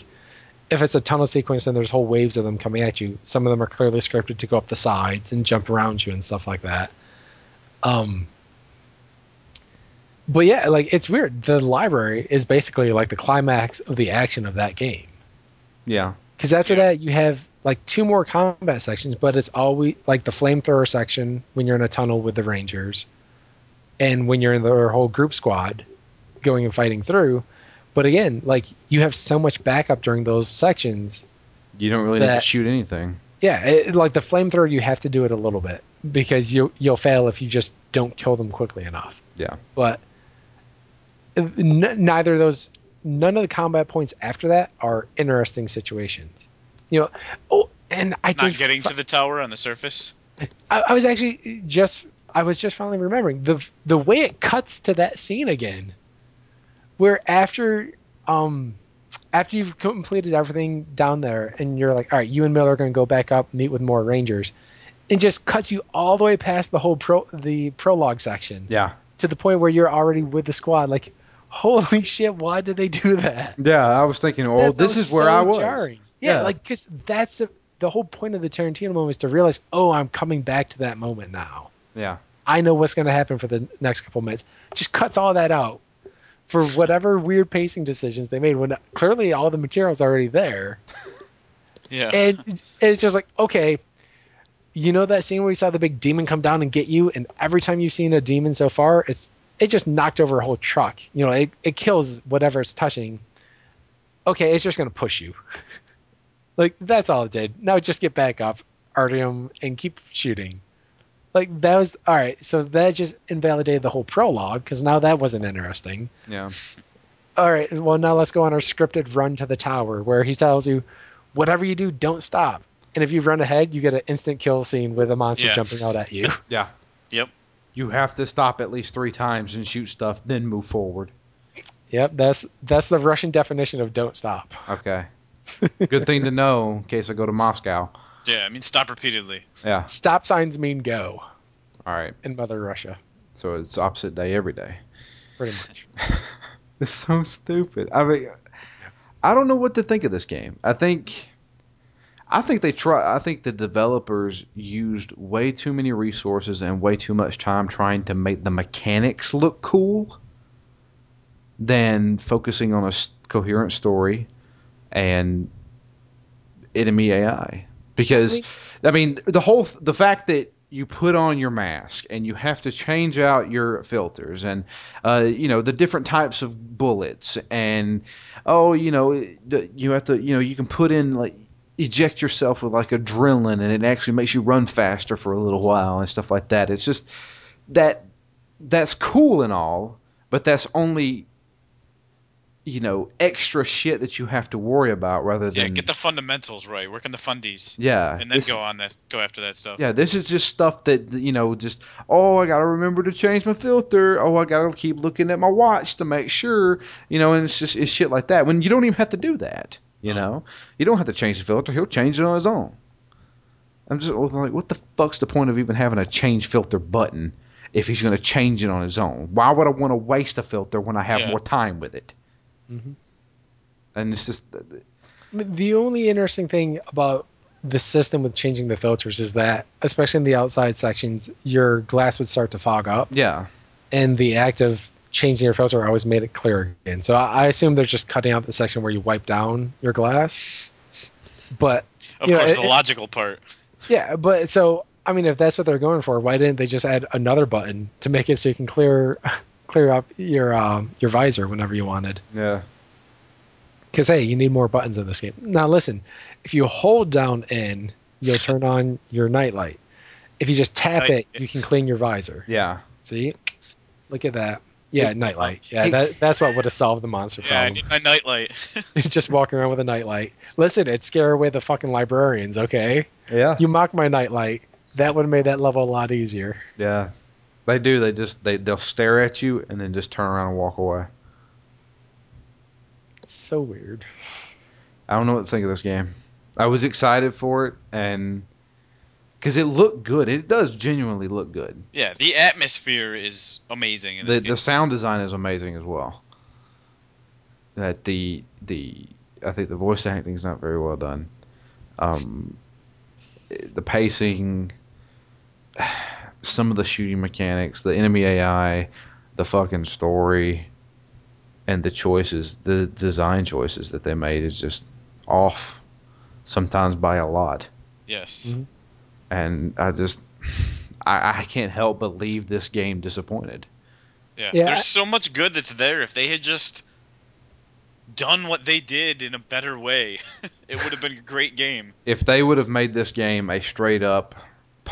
if it's a tunnel sequence and there's whole waves of them coming at you, some of them are clearly scripted to go up the sides and jump around you and stuff like that. Um, but yeah, like it's weird. The library is basically like the climax of the action of that game. Yeah. Because after Yeah. that, you have like two more combat sections, but it's always like the flamethrower section when you're in a tunnel with the Rangers, and when you're in their whole group squad going and fighting through. But again, like you have so much backup during those sections. You don't really need to shoot anything. Yeah, it, like the flamethrower, you have to do it a little bit because you you'll fail if you just don't kill them quickly enough. Yeah. But n- neither of those, none of the combat points after that are interesting situations. You know, oh, and I Not just getting to the tower on the surface. I, I was actually just I was just finally remembering the the way it cuts to that scene again, where after um after you've completed everything down there and you're like, all right, you and Miller are going to go back up, meet with more Rangers, and just cuts you all the way past the whole pro the prologue section Yeah. to the point where you're already with the squad. Like, holy (laughs) shit, why did they do that? Yeah. I was thinking, oh, That- that this was is where so I was. jarring. Yeah, Yeah. like because that's a, the whole point of the Tarantino moment is to realize, oh, I'm coming back to that moment now. Yeah. I know what's going to happen for the next couple minutes. Just cuts all that out for whatever weird pacing decisions they made when clearly all the material's already there. (laughs) Yeah. And it's just like, okay, you know that scene where you saw the big demon come down and get you, and every time you've seen a demon so far, it's it just knocked over a whole truck. You know, it, it kills whatever it's touching. Okay, it's just gonna push you. (laughs) like that's all it did. Now just get back up, Artyom, and keep shooting. Like that was all right. So that just invalidated the whole prologue because now that wasn't interesting. Yeah. All right, well now let's go on our scripted run to the tower where he tells you, whatever you do, don't stop. And if you run ahead, you get an instant kill scene with a monster Yeah. jumping out at you. (laughs) Yeah. Yep. You have to stop at least three times and shoot stuff, then move forward. yep, that's that's the Russian definition of don't stop. Okay. Good thing to know in case I go to Moscow. Yeah. I mean, stop repeatedly. Yeah. Stop signs mean go All right. in Mother Russia, So it's opposite day every day. pretty much. (laughs) It's so stupid. I mean, I don't know what to think of this game. I think, I think they try. I think the developers used way too many resources and way too much time trying to make the mechanics look cool, than focusing on a coherent story and enemy AI. Because I mean, the whole th- the fact that you put on your mask and you have to change out your filters and uh, you know the different types of bullets and oh you know you have to you know you can put in like eject yourself with like adrenaline and it actually makes you run faster for a little while and stuff like that it's just that that's cool and all but that's only you know extra shit that you have to worry about rather than Yeah, get the fundamentals right. Work on the fundies, yeah and then this- go on that. Go after that stuff. Yeah, this is just stuff that you know, just oh, I gotta remember to change my filter. Oh, I gotta keep looking at my watch to make sure, you know, and it's just it's shit like that. When you don't even have to do that, you know, you don't have to change the filter. He'll change it on his own. I'm just like, what the fuck's the point of even having a change filter button if he's gonna change it on his own? Why would I want to waste a filter when I have Yeah. more time with it? Mhm. And it's just, The only interesting thing about the system with changing the filters is that, especially in the outside sections, your glass would start to fog up, yeah, and the act of changing your filter always made it clear again. So I, I assume they're just cutting out the section where you wipe down your glass. But Of Yeah, course, it- the it- logical part. yeah, but so I mean, if that's what they're going for, why didn't they just add another button to make it so you can clear (laughs) clear up your um, your visor whenever you wanted? yeah, Because hey, you need more buttons in this game. Now listen, if you hold down N, you'll turn on your nightlight. If you just tap Night- it, you can clean your visor. yeah. See, look at that. Yeah, It- nightlight. Yeah, it- that, that's what would have solved the monster Yeah, I problem. need my nightlight. (laughs) just walking around with a nightlight. Listen, it scare away the fucking librarians. Okay, Yeah. you mock my nightlight. That would have made that level a lot easier. Yeah, they do. They just they they'll stare at you and then just turn around and walk away. It's so weird. I don't know what to think of this game. I was excited for it and because it looked good. It does genuinely look good. yeah, the atmosphere is amazing in The game. the sound design is amazing as well. That the the I think the voice acting is not very well done. Um, the pacing, (sighs) some of the shooting mechanics, the enemy AI, the fucking story, and the choices, the design choices that they made is just off, sometimes by a lot. yes. Mhm. And I just, I, I can't help but leave this game disappointed. Yeah. Yeah, There's so much good that's there. If they had just done what they did in a better way, (laughs) it would have been a great game. If they would have made this game a straight up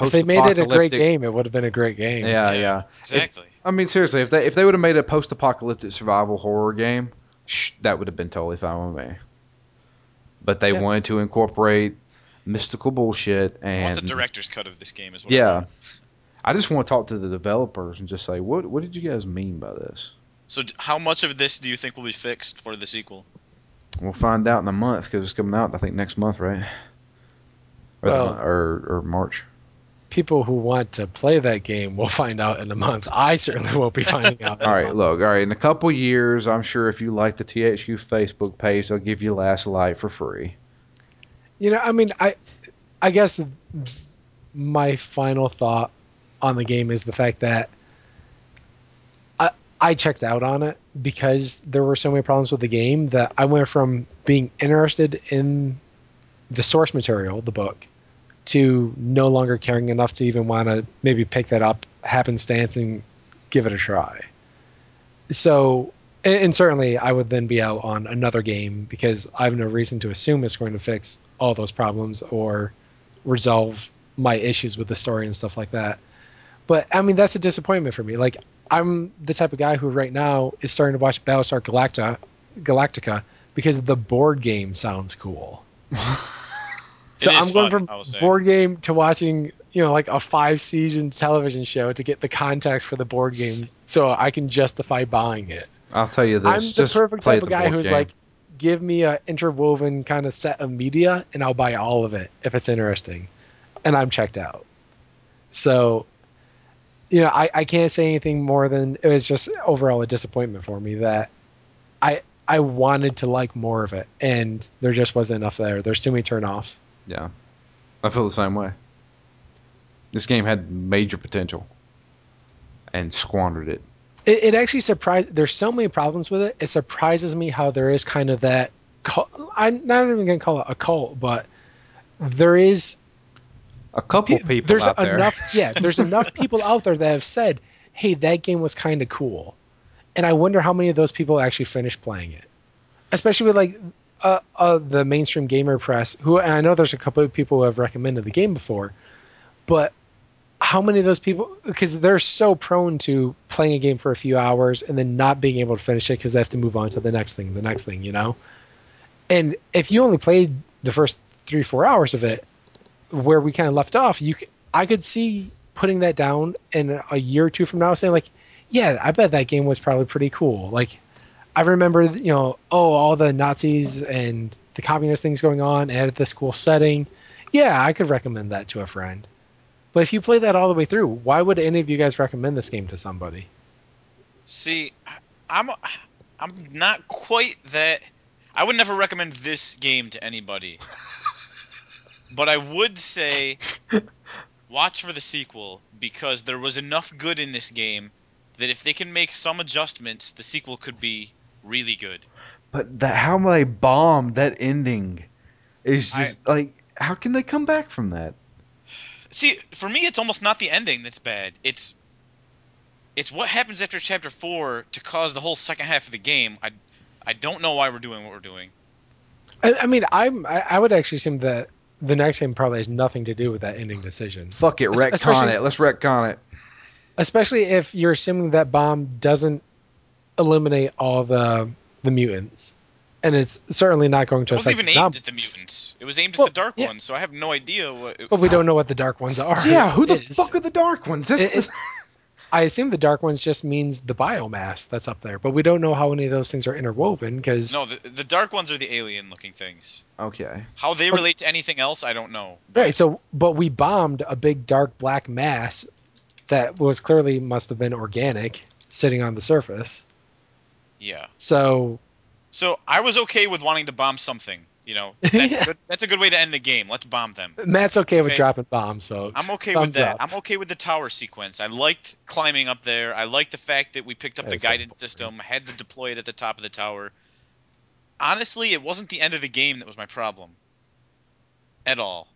If they made it a great post-apocalyptic- game, it would have been a great game. Yeah, Yeah. yeah. Exactly. I mean, seriously, if they if they would have made a post-apocalyptic survival horror game, shh, that would have been totally fine with me. But they Yeah. wanted to incorporate mystical bullshit I and want the director's cut of this game as well. yeah. I just want to talk to the developers and just say, what what did you guys mean by this? So, how much of this do you think will be fixed for the sequel? We'll find out in a month because it's coming out. I think next month, right? Or, Well- mon- or or March. People who want to play that game will find out in a month. I certainly won't be finding out. (laughs) All right, look, all right. In a couple years, I'm sure if you like the THQ Facebook page, they'll give you Last Light for free. You know, I mean, I, I guess my final thought on the game is the fact that I I checked out on it because there were so many problems with the game that I went from being interested in the source material, the book, to no longer caring enough to even want to maybe pick that up happenstance and give it a try. So, and, and certainly I would then be out on another game because I have no reason to assume it's going to fix all those problems or resolve my issues with the story and stuff like that. But I mean, that's a disappointment for me. Like, I'm the type of guy who right now is starting to watch Battlestar Galactica, Galactica because the board game sounds cool. (laughs) so I'm going fun, from I will say. board game to watching, you know, like a five season television show to get the context for the board games so I can justify buying it. I'll tell you this. I'm the perfect type of guy who's game. like, give me an interwoven kind of set of media, and I'll buy all of it if it's interesting, and I'm checked out. So, you know, I, I can't say anything more than it was just overall a disappointment for me that I I wanted to like more of it, and there just wasn't enough there. There's too many turnoffs. Yeah, I feel the same way. This game had major potential and squandered it. It, it actually surprised. There's so many problems with it. It surprises me how there is kind of that. I'm not even gonna call it a cult, but there is A couple people there's out there. enough (laughs) yeah there's enough people out there that have said hey that game was kind of cool and i wonder how many of those people actually finished playing it especially with like uh, uh, the mainstream gamer press who and i know there's a couple of people who have recommended the game before but how many of those people because they're so prone to playing a game for a few hours and then not being able to finish it because they have to move on to the next thing the next thing you know? And if you only played the first three four hours of it where we kind of left off you i could see putting that down in a year or two from now saying like yeah i bet that game was probably pretty cool. Like i remember you know oh all the nazis and the communist things going on and at this cool setting. Yeah i could recommend that to a friend but if you play that all the way through, why would any of you guys recommend this game to somebody? See, I'm I'm not quite that. I would never recommend this game to anybody. (laughs) but I would say watch for the sequel because there was enough good in this game that if they can make some adjustments, the sequel could be really good. But that how they bombed that ending is I- just like how can they come back from that? See, for me, it's almost not the ending that's bad. It's it's what happens after chapter four to cause the whole second half of the game. I I don't know why we're doing what we're doing. I, I mean, I'm I, I would actually assume that the next game probably has nothing to do with that ending decision, Fuck it, Es- retcon especially- it. Let's retcon it. especially if you're assuming that bomb doesn't eliminate all the the mutants, and it's certainly not going It to wasn't affect even the aimed zombies. at the mutants. It was aimed Well, at the dark yeah. ones. So I have no idea what. But we don't (laughs) know what the dark ones are. Yeah, who the Is. fuck are the dark ones? This, It- it- (laughs) I assume the dark ones just means the biomass that's up there, but we don't know how any of those things are interwoven because No, the, the dark ones are the alien-looking things. okay. How they But- relate to anything else, I don't know. Right. So, but we bombed a big dark black mass that was clearly must have been organic sitting on the surface. Yeah. So, So I was okay with wanting to bomb something. You know, (laughs) that's, Yeah. a good, that's a good way to end the game. Let's bomb them. Matt's okay with dropping bombs, folks. I'm okay Thumbs with that. up. I'm okay with the tower sequence. I liked climbing up there. I liked the fact that we picked up the That's so guidance system, had to deploy it at the top of the tower. Honestly, it wasn't the end of the game that was my problem. At all.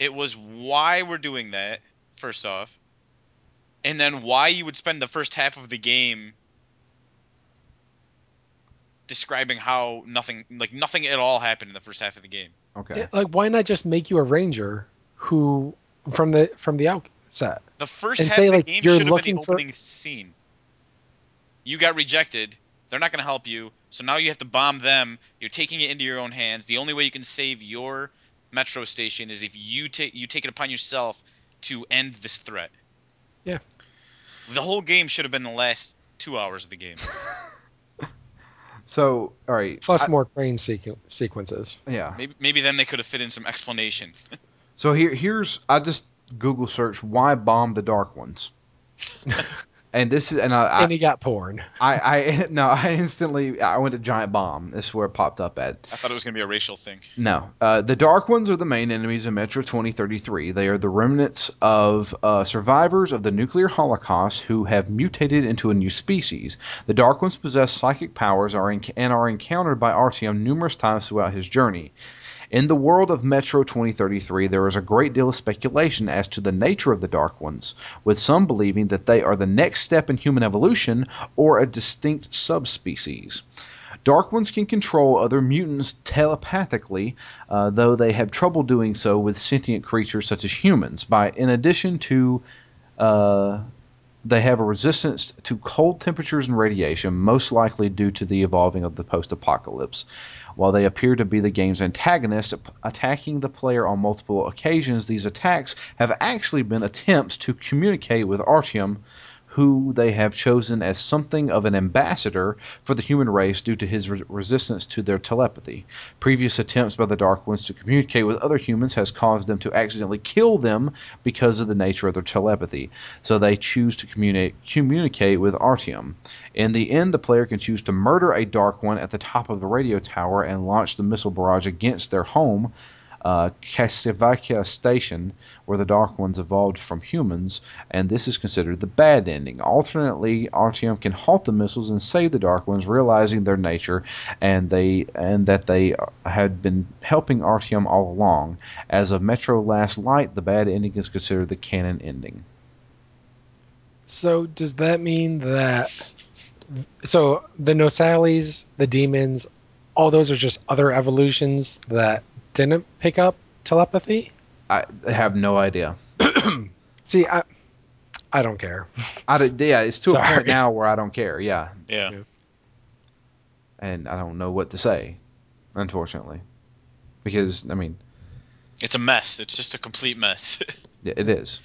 It was why we're doing that, first off. And then why you would spend the first half of the game describing how nothing like nothing at all happened in the first half of the game. Okay. Yeah, like, why not just make you a ranger who from the from the outset? The first half say, of the like, game you're should have been looking the for- opening scene. You got rejected. They're not going to help you. So now you have to bomb them. You're taking it into your own hands. The only way you can save your metro station is if you take you take it upon yourself to end this threat. Yeah. The whole game should have been the last two hours of the game. (laughs) So, all right. Plus I- more crane sequ- sequences. yeah. Maybe maybe then they could have fit in some explanation. (laughs) So here, here's I just Google search why bomb the dark ones, (laughs) and this is and I, and he got porn. (laughs) I, I no I instantly I went to Giant Bomb. This is where it popped up at. I thought it was going to be a racial thing. No, uh, the Dark Ones are the main enemies of Metro 2033. They are the remnants of uh, survivors of the nuclear holocaust who have mutated into a new species. The Dark Ones possess psychic powers are enc- and are encountered by Artyom numerous times throughout his journey. In the world of Metro 2033, there is a great deal of speculation as to the nature of the Dark Ones, with some believing that they are the next step in human evolution or a distinct subspecies. Dark Ones can control other mutants telepathically, uh, though they have trouble doing so with sentient creatures such as humans. By in addition to, uh, they have a resistance to cold temperatures and radiation, most likely due to the evolving of the post-apocalypse. While they appear to be the game's antagonist, attacking the player on multiple occasions, these attacks have actually been attempts to communicate with Artyom, who they have chosen as something of an ambassador for the human race due to his re- resistance to their telepathy. Previous attempts by the Dark Ones to communicate with other humans has caused them to accidentally kill them because of the nature of their telepathy. So they choose to communicate communicate with Artyom. In the end, the player can choose to murder a Dark One at the top of the radio tower and launch the missile barrage against their home. Uh, Station, where the Dark Ones evolved from humans, and this is considered the bad ending. Alternately, Artyom can halt the missiles and save the Dark Ones, realizing their nature and they and that they had been helping Artyom all along. As of Metro Last Light, the bad ending is considered the canon ending. So does that mean that? So the Nosalis, the demons, all those are just other evolutions that didn't pick up telepathy. I have no idea. (clears throat) See, I, I don't care. I don't- yeah, it's to a point now where I don't care. Yeah, Yeah. Yeah. and I don't know what to say, unfortunately, because I mean, It's a mess. It's just a complete mess. (laughs) yeah, it is.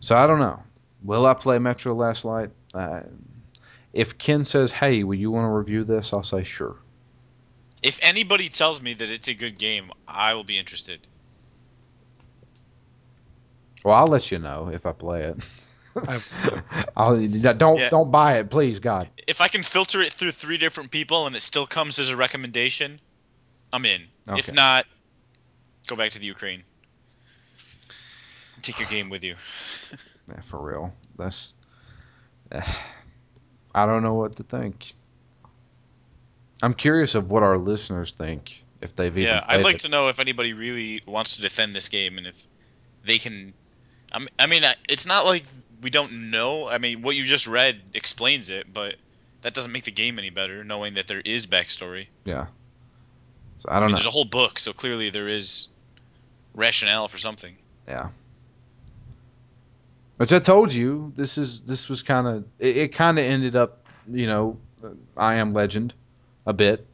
So I don't know. Will I play Metro Last Light? Uh, if Ken says, "Hey, will you want to review this?" I'll say sure. If anybody tells me that it's a good game, I will be interested. Well, I'll let you know if I play it. I, (laughs) I'll, don't Yeah. don't buy it, please, God. If I can filter it through three different people and it still comes as a recommendation, I'm in. If not, go back to the Ukraine. Take your game with you. (sighs) Yeah, for real. That's. (sighs) I don't know what to think. I'm curious of what our listeners think if they've even. Yeah, I'd like it. to know if anybody really wants to defend this game and if they can. I mean, I mean, it's not like we don't know. I mean, what you just read explains it, but that doesn't make the game any better. Knowing that there is backstory. Yeah. So I I don't mean, know. there's a whole book, so clearly there is rationale for something. Yeah. Which I told you, this is this was kind of it, it kind of ended up, you know, I am Legend, a bit,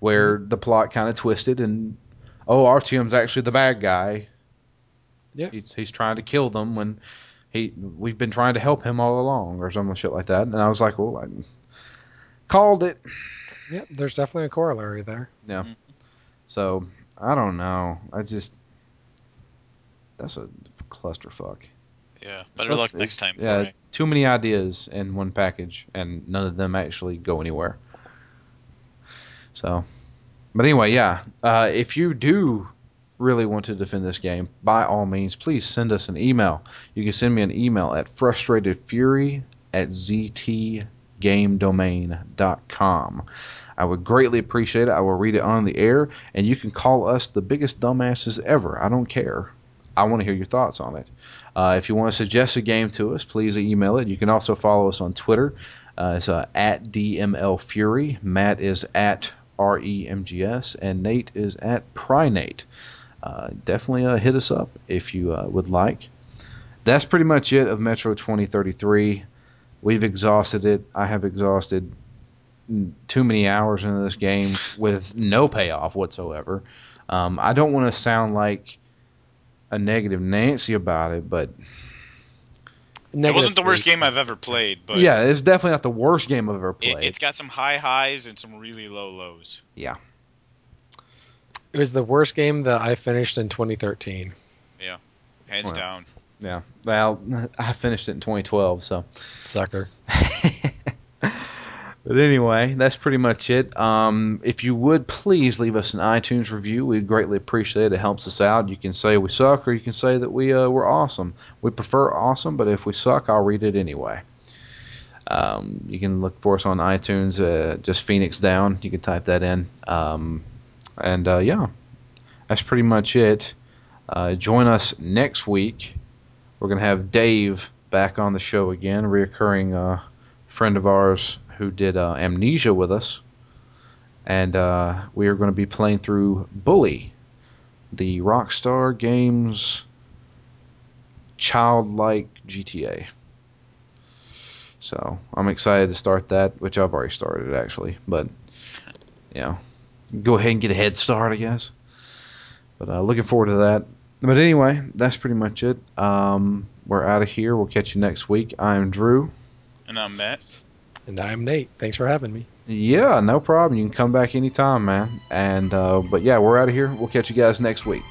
where mm-hmm. the plot kind of twisted and oh, Artyom's actually the bad guy. Yeah. he's he's trying to kill them when he we've been trying to help him all along or some shit like that. And I was like, well, I called it. yeah, there's definitely a corollary there. Yeah. Mm-hmm. So I don't know. I just that's a clusterfuck. Yeah, better Plus, luck next time. Yeah, Corey. too many ideas in one package, and none of them actually go anywhere. So, but anyway, yeah. Uh, if you do really want to defend this game, by all means, please send us an email. You can send me an email at frustratedfury at ztgamedomain.com. I would greatly appreciate it. I will read it on the air, and you can call us the biggest dumbasses ever. I don't care. I want to hear your thoughts on it. Uh, if you want to suggest a game to us, please email it. You can also follow us on Twitter. Uh, it's uh, at DML Fury. Matt is at REMGS, and Nate is at Prinate. Uh, definitely uh, hit us up if you uh, would like. That's pretty much it of Metro 2033. We've exhausted it. I have exhausted too many hours into this game with no payoff whatsoever. Um, I don't want to sound like a negative Nancy about it, but It wasn't the worst game I've ever played, but yeah, it's definitely not the worst game I've ever played. it's got some high highs and some really low lows. yeah, It was the worst game that I finished in 2013. Yeah, Hands Well. down. yeah. Well, (laughs) I finished it in 2012, so. Sucker. (laughs) But anyway, that's pretty much it. Um, if you would please leave us an iTunes review, we'd greatly appreciate it. It helps us out. You can say we suck, or you can say that we uh, we're awesome. We prefer awesome, but if we suck, I'll read it anyway. Um, you can look for us on iTunes, uh, just Phoenix Down. You can type that in, um, and uh, yeah, that's pretty much it. Uh, join us next week. We're gonna have Dave back on the show again, reoccurring uh, friend of ours who did uh, Amnesia with us, and uh, we are going to be playing through Bully, the Rockstar Games childlike GTA. So I'm excited to start that, which I've already started actually, but you know, go ahead and get a head start, I guess. But uh, looking forward to that. But anyway, that's pretty much it. Um, we're out of here. We'll catch you next week. I'm Drew. And I'm Matt. And I'm Nate. Thanks for having me. Yeah, no problem. You can come back anytime, man. And uh, but yeah, we're out of here. We'll catch you guys next week.